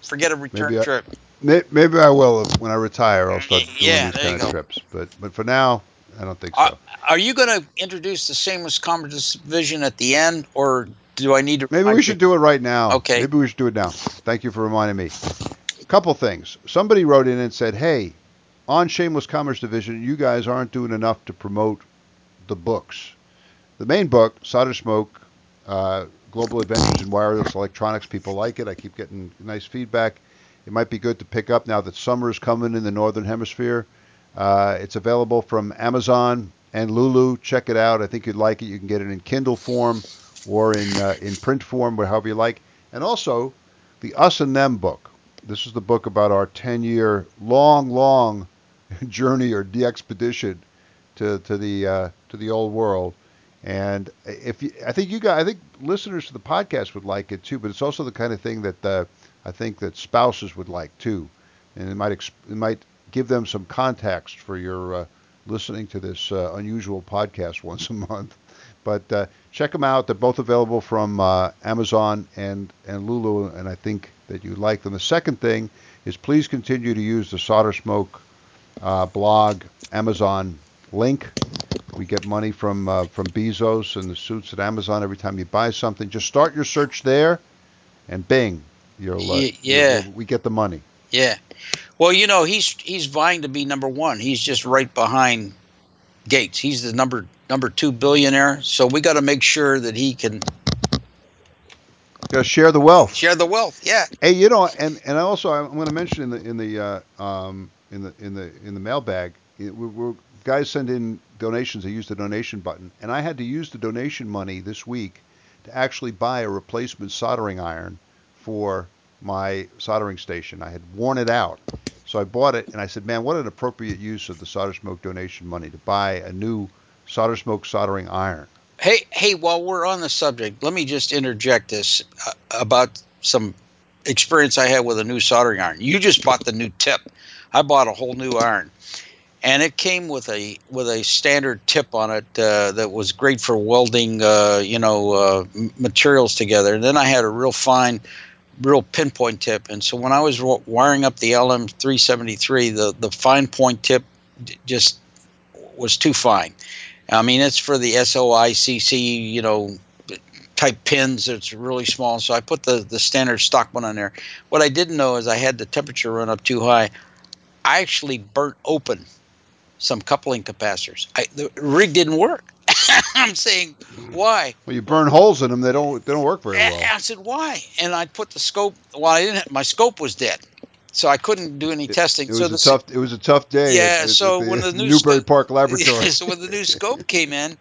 forget a return Maybe I- trip. May- Maybe I will when I retire. I'll start doing Yeah, these kind of go. trips. But but for now, I don't think so. Are you going to introduce the Shameless Commerce Vision at the end, or do I need to? Maybe we should do it right now. Okay. Maybe we should do it now. Thank you for reminding me. A couple things. Somebody wrote in and said, "Hey, on Shameless Commerce Division, you guys aren't doing enough to promote the books. The main book, Solder Smoke, uh, Global Adventures in Wireless Electronics. People like it. I keep getting nice feedback. It might be good to pick up now that summer is coming in the northern hemisphere. Uh, it's available from Amazon and Lulu. Check it out. I think you'd like it. You can get it in Kindle form or in uh, in print form, or however you like. And also, the Us and Them book. This is the book about our 10-year long, long journey or de-expedition to to the uh, to the old world. And if you, I think you guys, I think listeners to the podcast would like it too. But it's also the kind of thing that uh, I think that spouses would like too, and it might ex- it might give them some context for your uh, listening to this uh, unusual podcast once a month. But uh, check them out. They're both available from uh, Amazon and and Lulu, and I think that you like them. The second thing is please continue to use the Solder Smoke uh, blog Amazon link. We get money from uh, from Bezos and the suits at Amazon every time you buy something. Just start your search there, and bing, you'll uh, yeah. You'll, we get the money. Yeah. Well, you know, he's he's vying to be number one. He's just right behind Gates. He's the number number two billionaire. So we got to make sure that he can Got to share the wealth. Share the wealth. Yeah. Hey, you know, and and also I'm going to mention in the in the uh, um, in the in the in the mailbag, we, we're, guys send in donations. They use the donation button, and I had to use the donation money this week to actually buy a replacement soldering iron for my soldering station. I had worn it out, so I bought it, and I said, "Man, what an appropriate use of the solder smoke donation money to buy a new solder smoke soldering iron." Hey, hey, while we're on the subject, let me just interject this uh, about some experience I had with a new soldering iron. You just bought the new tip. I bought a whole new iron, and it came with a with a standard tip on it uh, that was great for welding, uh, you know, uh, materials together. And then I had a real fine, real pinpoint tip. And so when I was wiring up the LM373, the the fine point tip just was too fine. I mean, it's for the SOICC, you know, type pins. It's really small. So I put the, the standard stock one on there. What I didn't know is I had the temperature run up too high. I actually burnt open some coupling capacitors. I, the rig didn't work. I'm saying, why? Well, you burn holes in them; they don't they don't work very well. I said, why? And I put the scope. Well, I didn't. Have, my scope was dead so I couldn't do any testing. It, it so was a tough. It was a tough day. Yeah. At, so at when the new Newbury Park Laboratory. so when the new scope came in,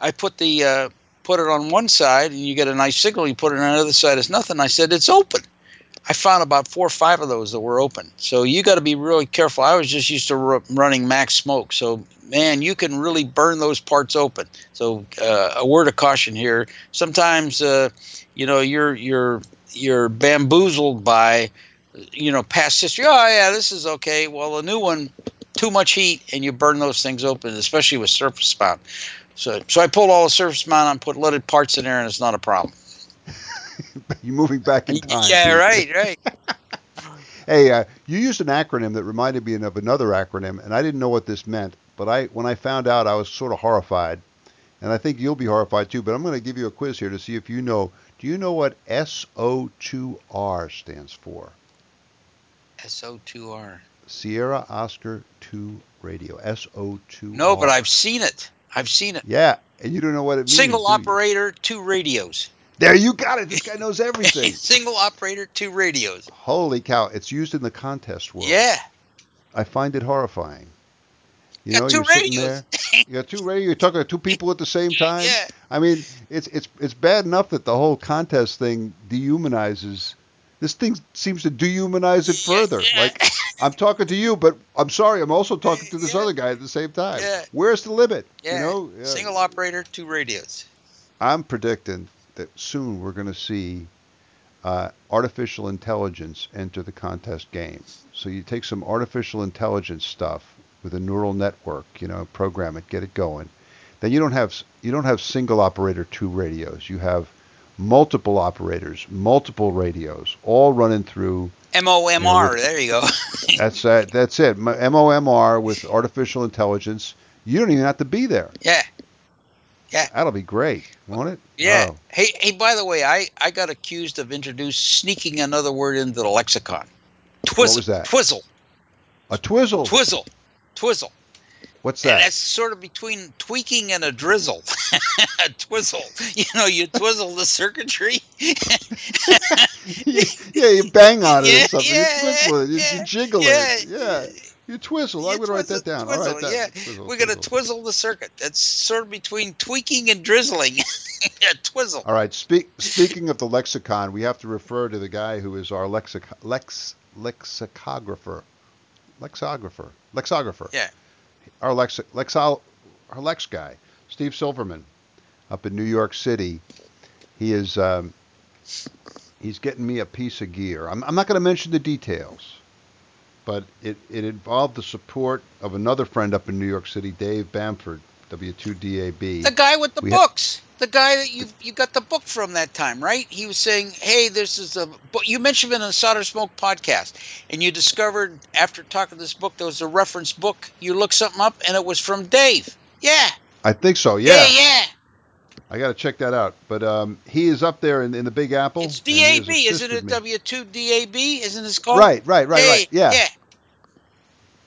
I put the uh, put it on one side, and you get a nice signal. You put it on the other side, it's nothing. I said it's open. I found about four or five of those that were open. So you got to be really careful. I was just used to r- running max smoke. So man, you can really burn those parts open. So uh, a word of caution here. Sometimes, uh, you know, you're you're you're bamboozled by you know, past history. Oh yeah, this is okay. Well, a new one, too much heat, and you burn those things open, especially with surface mount. So, so I pulled all the surface mount and put leaded parts in there, and it's not a problem. You're moving back in time. Yeah, right, right. hey, uh, you used an acronym that reminded me of another acronym, and I didn't know what this meant. But I, when I found out, I was sort of horrified, and I think you'll be horrified too. But I'm going to give you a quiz here to see if you know. Do you know what SO2R stands for? SO2R. Sierra Oscar 2 radio. SO2. No, but I've seen it. I've seen it. Yeah, and you don't know what it means. Single operator, two radios. There you got it. This guy knows everything. Single operator, two radios. Holy cow! It's used in the contest world. Yeah. I find it horrifying. You, you know, you're radios. sitting there. You got two radios. You're talking to two people at the same time. Yeah. I mean, it's it's it's bad enough that the whole contest thing dehumanizes this thing seems to dehumanize it further. Yeah. Like I'm talking to you, but I'm sorry, I'm also talking to this yeah. other guy at the same time. Yeah. Where's the limit? Yeah. You know, single operator, two radios. I'm predicting that soon we're going to see uh, artificial intelligence enter the contest game. So you take some artificial intelligence stuff with a neural network, you know, program it, get it going. Then you don't have you don't have single operator two radios. You have multiple operators, multiple radios, all running through MOMR. You know, with, there you go. that's uh, that's it. MOMR with artificial intelligence. You don't even have to be there. Yeah. Yeah. That'll be great, won't it? Yeah. Oh. Hey, hey. By the way, I I got accused of introduced sneaking another word into the lexicon. Twizzle. What was that? Twizzle. A twizzle. Twizzle. Twizzle. What's that? And that's sort of between tweaking and a drizzle. a twizzle. You know, you twizzle the circuitry. yeah, you bang on it yeah, or something. Yeah, you twizzle it. You, yeah, you jiggle yeah, it. Yeah. You twizzle. You I'm going to write that down. Twizzle, All right, that, yeah. twizzle, We're going to twizzle the circuit. That's sort of between tweaking and drizzling. a twizzle. All right. Speak, speaking of the lexicon, we have to refer to the guy who is our lexic, lex, lexicographer. Lexographer. Lexographer. Yeah. Our lex, lexol, our lex guy, Steve Silverman, up in New York City. He is um, he's getting me a piece of gear. I'm, I'm not going to mention the details, but it, it involved the support of another friend up in New York City, Dave Bamford, W2DAB. The guy with the we books. The guy that you you got the book from that time, right? He was saying, "Hey, this is a book." You mentioned it in a Solder Smoke podcast, and you discovered after talking this book there was a reference book. You looked something up, and it was from Dave. Yeah. I think so. Yeah. Yeah. yeah. I got to check that out. But um, he is up there in, in the Big Apple. It's and he has DAB, isn't it? W two DAB, isn't this called? Right, right, right, right. Yeah. Yeah.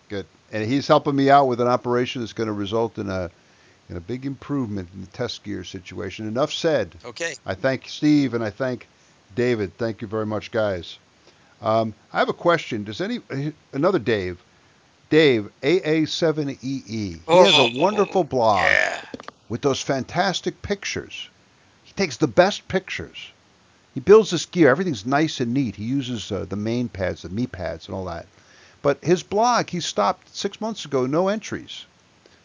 Good. And he's helping me out with an operation that's going to result in a in a big improvement in the test gear situation. Enough said. Okay. I thank Steve and I thank David. Thank you very much, guys. Um, I have a question. Does any another Dave? Dave AA7EE. He has a wonderful blog Oh, Yeah. With those fantastic pictures. He takes the best pictures. He builds this gear. Everything's nice and neat. He uses uh, the main pads, the me pads, and all that. But his blog, he stopped six months ago. No entries.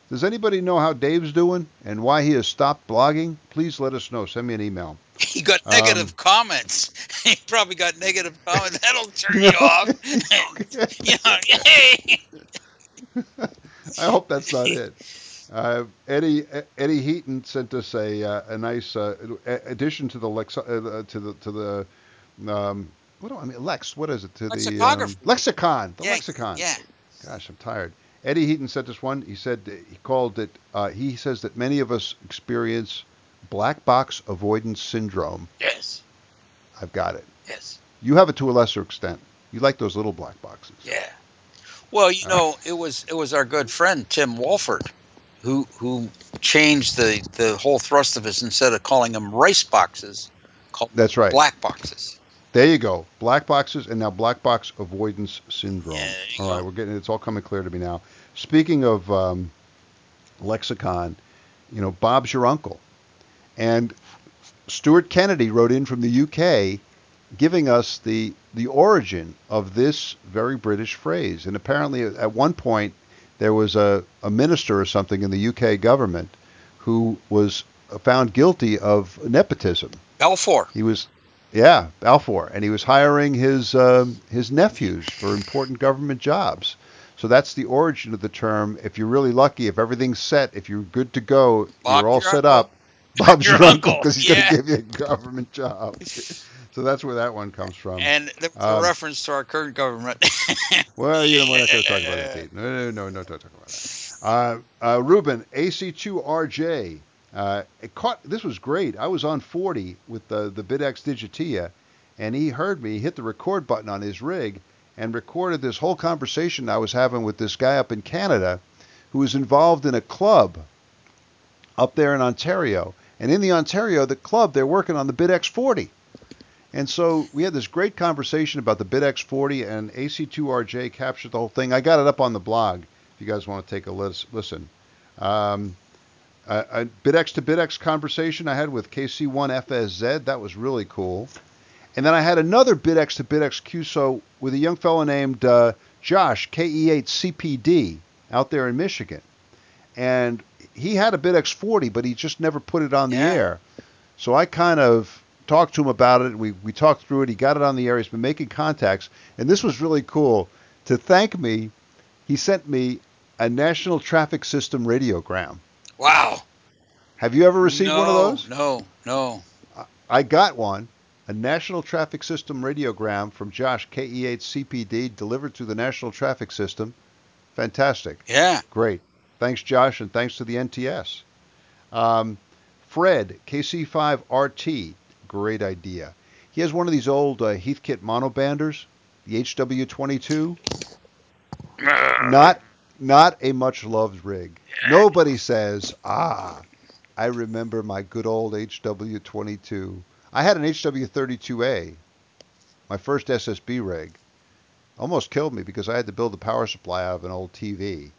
Does anybody know how Dave's doing and why he has stopped blogging? Please let us know. Send me an email. He got Um, negative comments. he probably got negative comments. That'll turn you off. you know. I hope that's not it. Uh, Eddie Eddie Heaton sent us a uh, a nice uh, addition to the Lex uh, to the to the um, what do I mean Lex? What is it to the um, lexicon? The yeah, lexicon. Yeah. Gosh, I'm tired. Eddie Heaton sent us one. He said he called it. Uh, he says that many of us experience black box avoidance syndrome. Yes. I've got it. Yes. You have it to a lesser extent. You like those little black boxes. Yeah. Well, you know, it was it was our good friend Tim Walford who who changed the the whole thrust of this instead of calling them rice boxes, called That's right. black boxes. There you go. Black boxes and now black box avoidance syndrome. Yeah, all go. right, we're getting it's all coming clear to me now. Speaking of um, lexicon, you know, Bob's your uncle, and Stuart Kennedy wrote in from the UK, giving us the the origin of this very British phrase. And apparently, at one point, there was a, a minister or something in the UK government who was found guilty of nepotism. Balfour. He was, yeah, Balfour, and he was hiring his um, his nephews for important government jobs. So that's the origin of the term. If you're really lucky, if everything's set, if you're good to go, Bob, you're all your set up. Bob's Your your, uncle because he's yeah. going to give you a government job. so that's where that one comes from. And was Um, reference to our current government. Well, you know, we're not going to talk about that, Pete. No, no, no, no, don't talk about that. Uh, uh, Ruben, AC2RJ. Uh, it caught. This was great. I was on 40 with the the BitX Digitia, and he heard me hit the record button on his rig and recorded this whole conversation I was having with this guy up in Canada, who was involved in a club up there in Ontario. And in the Ontario, the club, they're working on the BitX 40. And so we had this great conversation about the BitX 40, and AC2RJ captured the whole thing. I got it up on the blog if you guys want to take a listen. Um, a, a BitX to BitX conversation I had with KC1FSZ. That was really cool. And then I had another BitX to BitX QSO with a young fellow named uh, Josh, KE8CPD, out there in Michigan. And he had a BitX 40, but he just never put it on the Yeah. air. So I kind of talked to him about it. We, we talked through it. He got it on the air. He's been making contacts. And this was really cool. To thank me, he sent me a National Traffic System radiogram. wow. Have you ever received no, one of those? No, no. I got one, a National Traffic System radiogram from Josh, KE8CPD, delivered through the National Traffic System. Fantastic. Yeah. Great. Thanks, Josh, and thanks to the NTS. Um, Fred, KC5RT, great idea. He has one of these old uh, Heathkit monobanders, the HW22. Not, not a much loved rig. Nobody says, ah, I remember my good old HW22. I had an HW32A, my first SSB rig. Almost killed me because I had to build the power supply out of an old TV.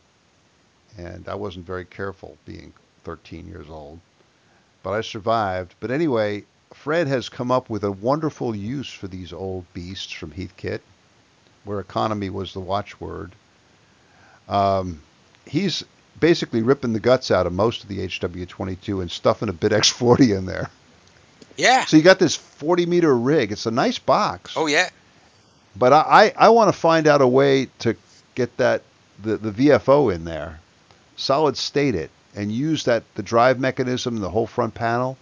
And I wasn't very careful being 13 years old. But I survived. But anyway, Fred has come up with a wonderful use for these old beasts from Heathkit, where economy was the watchword. Um, he's basically ripping the guts out of most of the HW22 and stuffing a BitX40 in there. Yeah. So you got this 40 meter rig. It's a nice box. Oh yeah. But I, I, I want to find out a way to get that the, the VFO in there, solid state it, and use that the drive mechanism, the whole front panel,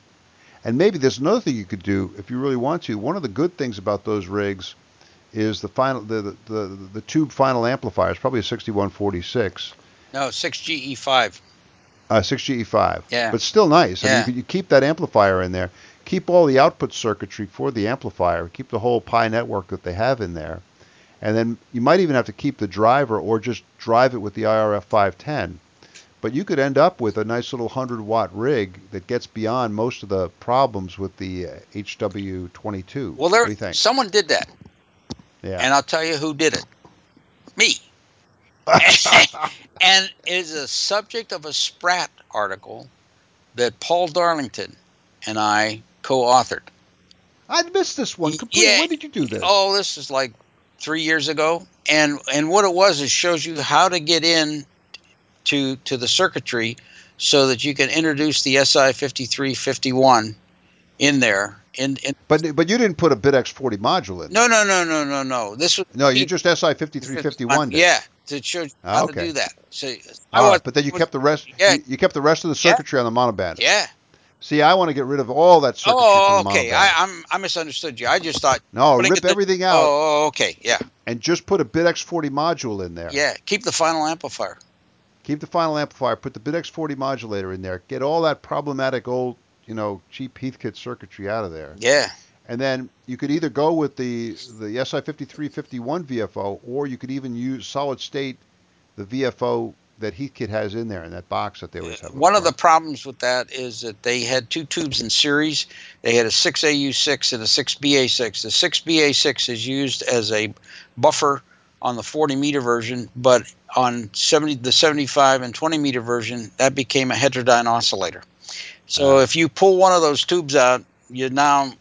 And maybe there's another thing you could do if you really want to. One of the good things about those rigs is the final the the, the, the tube final amplifiers, probably a 6146. No, 6GE5. Uh, 6GE5. Yeah. But still nice. I Yeah. mean, you, you keep that amplifier in there. Keep all the output circuitry for the amplifier. Keep the whole Pi network that they have in there. And then you might even have to keep the driver or just drive it with the IRF 510. But you could end up with a nice little 100 watt rig that gets beyond most of the problems with the uh, HW22. Well, there do you think? someone did that, Yeah. and I'll tell you who did it. Me. and it is a subject of a Sprat article that Paul Darlington and I co-authored. I missed this one completely. Yeah. When did you do this? Oh, this is like three years ago, and and what it was is shows you how to get in to to the circuitry so that you can introduce the SI fifty three fifty one in there. In, in But but you didn't put a BitX40 module in. no no no no no no this was No, you just SI5351 yeah to show you Ah, how okay. to do that. So I right, was but then you was- kept the rest. yeah. You, you kept the rest of the Yeah. circuitry on the monoband. yeah. See, I want to get rid of all that circuitry Oh, okay. I, I'm I misunderstood you. I just thought no, rip everything out Oh, okay. Yeah, and just put a BitX40 module in there. yeah. Keep the final amplifier. Keep the final amplifier. Put the BitX40 modulator in there. Get all that problematic old, you know, cheap Heathkit circuitry out of there. Yeah. And then you could either go with the the SI5351 VFO, or you could even use solid state, the VFO that Heathkit has in there in that box that they always have. One of the problems with that is that they had two tubes in series. They had a 6AU6 and a 6BA6. The 6BA6 is used as a buffer on the 40 meter version, but on 70 the 75 and 20 meter version, that became a heterodyne oscillator. So Ah. if you pull one of those tubes out, you now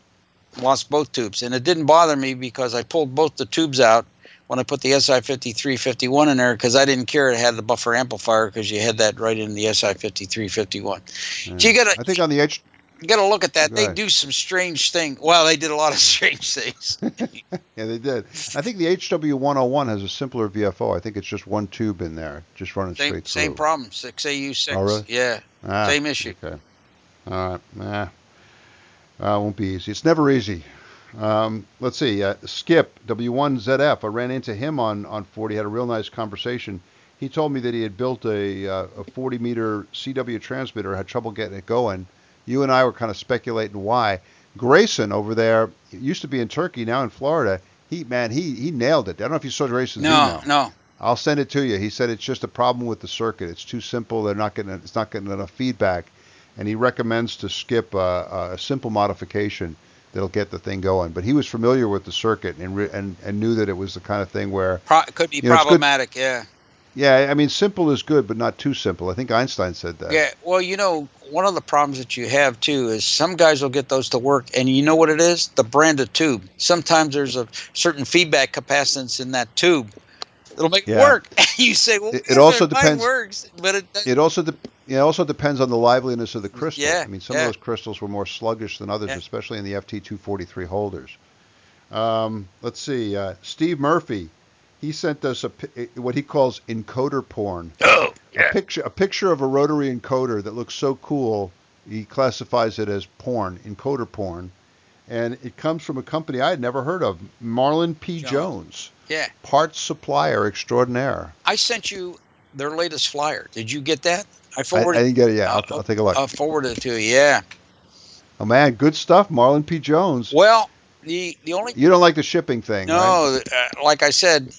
lost both tubes. And it didn't bother me because I pulled both the tubes out when I put the SI5351 in there because I didn't care it had the buffer amplifier because you had that right in the SI5351. Yeah. So you gotta I think on the H, you gotta look at that. Go They do some strange thing. Well, they did a lot of strange things. yeah, they did. I think the HW101 has a simpler VFO. I think it's just one tube in there, just running Same straight same problem. Six AU six. Oh, really? Yeah. Ah, Same issue. Okay. All right. Nah. Uh, won't be easy. It's never easy. Um, let's see. Uh, Skip W1ZF. I ran into him on on 40. Had a real nice conversation. He told me that he had built a uh, a 40 meter CW transmitter. Had trouble getting it going. You and I were kind of speculating why. Grayson over there used to be in Turkey, now in Florida. He man, he he nailed it. I don't know if you saw Grayson's No, email. no. no. I'll send it to you. He said it's just a problem with the circuit. It's too simple. They're not getting it's not getting enough feedback, and he recommends to skip a, a simple modification that'll get the thing going. But he was familiar with the circuit and re, and and knew that it was the kind of thing where Pro- could be You know, problematic. Yeah. yeah, I mean simple is good, but not too simple. I think Einstein said that. Yeah. Well, you know, one of the problems that you have too is some guys will get those to work, and you know what it is? The branded tube. Sometimes there's a certain feedback capacitance in that tube. It'll make it work. you say, well, It- it also depends- works, but it. It also de- it also depends on the liveliness of the crystal. Yeah, I mean, some yeah. of those crystals were more sluggish than others, Yeah. especially in the FT243 holders. Um, let's see. Uh, Steve Murphy, he sent us a what he calls encoder porn. oh, yeah. A picture a picture of a rotary encoder that looks so cool. He classifies it as porn, encoder porn, and it comes from a company I had never heard of, Marlin P. Jones. Jones, Yeah. parts supplier extraordinaire. I sent you their latest flyer. Did you get that? I I, I forwarded. didn't get it yet. I'll, Uh, I'll take a look. I forwarded it to you. Yeah. Oh man, good stuff, Marlin P. Jones. Well, the the only You don't like the shipping thing, right? no, uh, like I said,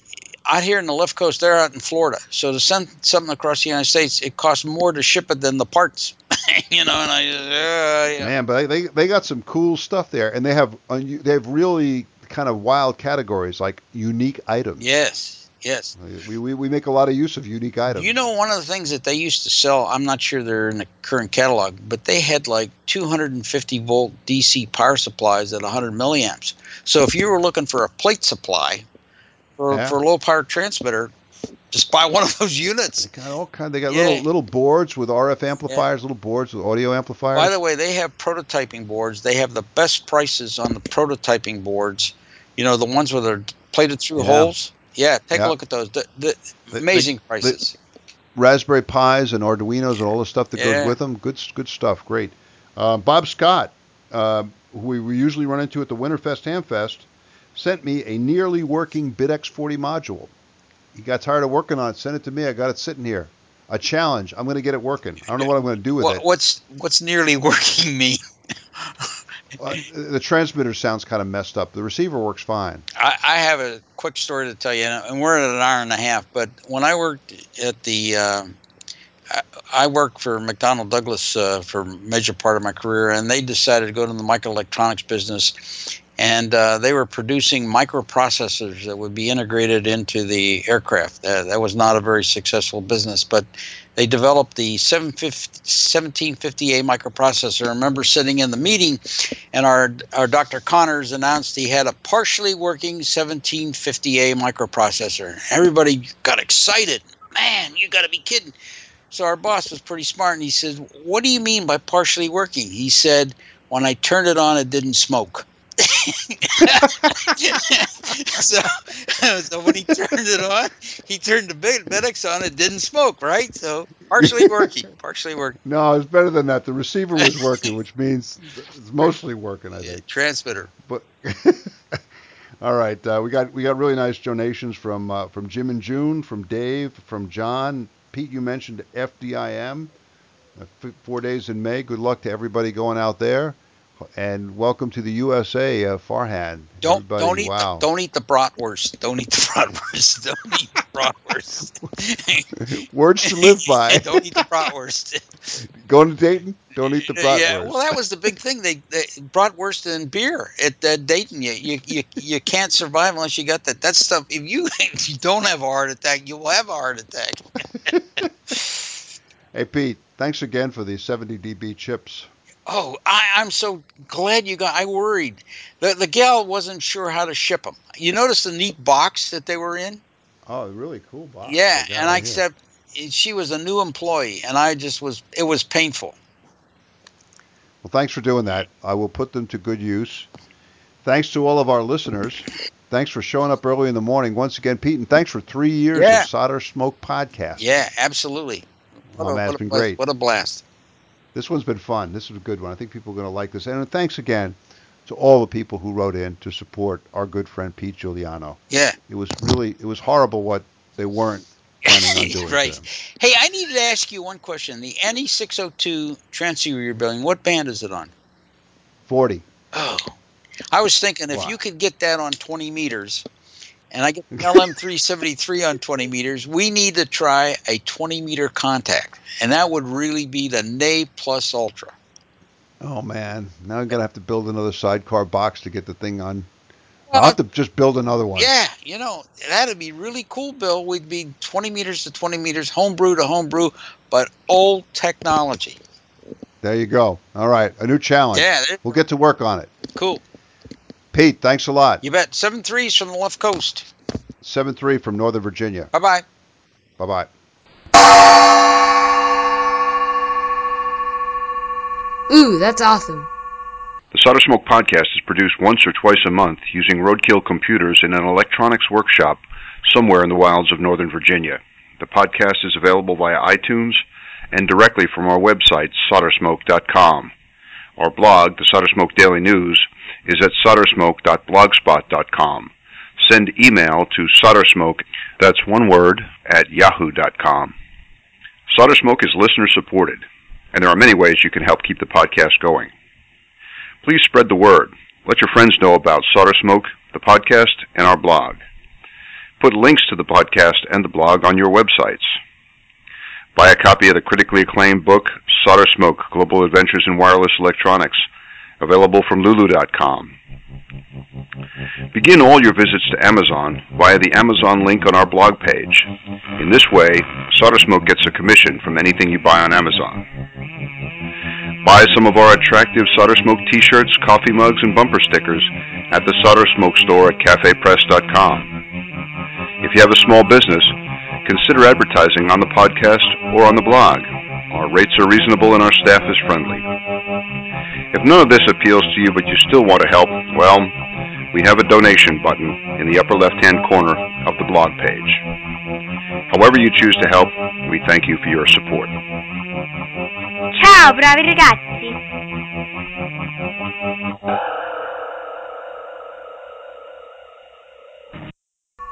out here in the left coast, they're out in Florida. So to send something across the United States, it costs more to ship it than the parts. you know, and I uh, yeah. Man, but they they got some cool stuff there, and they have they have really kind of wild categories like unique items. yes, yes. We, we, we make a lot of use of unique items. You know, one of the things that they used to sell, I'm not sure they're in the current catalog, but they had like 250 volt DC power supplies at 100 milliamps. So if you were looking for a plate supply for, Yeah. for a low power transmitter, just buy one of those units. They got all kind. They got Yeah. little little boards with RF amplifiers, little boards with audio amplifiers. By the way, they have prototyping boards. They have the best prices on the prototyping boards. You know, the ones where they're plated through Yeah. holes. Yeah, take Yeah. a look at those. The, the They- amazing they- prices. Raspberry Pis and Arduinos and all the stuff that Yeah. goes with them. Good good stuff. Great. Uh, Bob Scott, uh, who we usually run into at the Winterfest Hamfest, sent me a nearly working BitX40 module. He got tired of working on it, sent it to me. I got it sitting here. A challenge. I'm going to get it working. I don't know what I'm going to do with What, it. what's what's nearly working mean? The transmitter sounds kind of messed up. The receiver works fine. I, I have a quick story to tell you, and we're at an hour and a half. But when I worked at the, uh, I, I worked for McDonnell Douglas uh, for a major part of my career, and they decided to go to the microelectronics business, and uh, they were producing microprocessors that would be integrated into the aircraft. Uh, that was not a very successful business, but they developed the 1750A microprocessor. I remember sitting in the meeting, and our our Dr. Connors announced he had a partially working 1750A microprocessor. Everybody got excited. Man, you got to be kidding! So our boss was pretty smart, and he said, "What do you mean by partially working?" He said, "When I turned it on, it didn't smoke." so, so when he turned it on, he turned the BitX on. It didn't smoke, right? So partially working, partially working. No, it's better than that. The receiver was working, which means it's mostly working. I Yeah, think. transmitter. But all right, uh, we got we got really nice donations from uh, from Jim and June, from Dave, from John, Pete. You mentioned FDIM, uh, f- four days in May. Good luck to everybody going out there, and welcome to the USA, uh, Farhan. Don't Everybody, don't eat wow. the, don't eat the bratwurst. Don't eat the bratwurst. Don't eat the bratwurst. Words to live by. don't eat the bratwurst. Going to Dayton, don't eat the bratwurst. Yeah, well, that was the big thing. They, they bratwurst and beer at uh, Dayton. You, you you you can't survive unless you got that. That stuff. If you if you don't have a heart attack, you will have a heart attack. hey Pete, thanks again for the 70 dB chips. Oh, I, I'm so glad you got. I worried. The the gal wasn't sure how to ship them. You notice the neat box that they were in. Oh, really cool box. yeah, and I here. accept. Eh, she was a new employee, and I just was. It was painful. Well, thanks for doing that. I will put them to good use. Thanks to all of our listeners. Thanks for showing up early in the morning once again, Pete, and thanks for three years Yeah. of Solder Smoke podcast. Yeah, absolutely. What Oh, a- man, what it's been blast- great. What a blast. This one's been fun. This is a good one. I think people are going to like this. And thanks again to all the people who wrote in to support our good friend Pete Juliano. Yeah. It was really, it was horrible what they weren't planning on doing. right. Hey, I needed to ask you one question. The NE six hundred two transceiver you're building, what band is it on? 40. Oh, I was thinking if Wow. you could get that on 20 meters, and I get the LM373 on 20 meters, we need to try a 20 meter contact, and that would really be the ne plus ultra. Oh, man. Now I'm going to have to build another sidecar box to get the thing on. Well, I'll have to just build another one. Yeah, you know that'd be really cool, Bill. We'd be 20 meters to 20 meters, homebrew to homebrew, but old technology. There you go. All right. A new challenge. Yeah, We'll get to work on it. cool. Pete, thanks a lot. You bet. Seven threes from the left coast. 7 3 from Northern Virginia. Bye bye. Bye bye. Ooh, that's awesome. The Solder Smoke podcast is produced once or twice a month using roadkill computers in an electronics workshop somewhere in the wilds of Northern Virginia. The podcast is available via iTunes and directly from our website, soldersmoke.com. Our blog, the Solder Smoke Daily News, is at soldersmoke.blogspot.com. Send email to soldersmoke, that's one word, at yahoo.com. Solder Smoke is listener supported, and there are many ways you can help keep the podcast going. Please spread the word. Let your friends know about Solder Smoke, the podcast, and our blog. Put links to the podcast and the blog on your websites. Buy a copy of the critically acclaimed book, Solder Smoke Global Adventures in Wireless Electronics, available from Lulu.com. Begin all your visits to Amazon via the Amazon link on our blog page. In this way, Solder Smoke gets a commission from anything you buy on Amazon. Buy some of our attractive Solder Smoke t-shirts, coffee mugs, and bumper stickers at the Solder Smoke store at cafepress.com. If you have a small business, consider advertising on the podcast or on the blog. Our rates are reasonable and our staff is friendly. If none of this appeals to you but you still want to help, well, we have a donation button in the upper left hand corner of the blog page. However you choose to help, we thank you for your support. Ciao bravi ragazzi!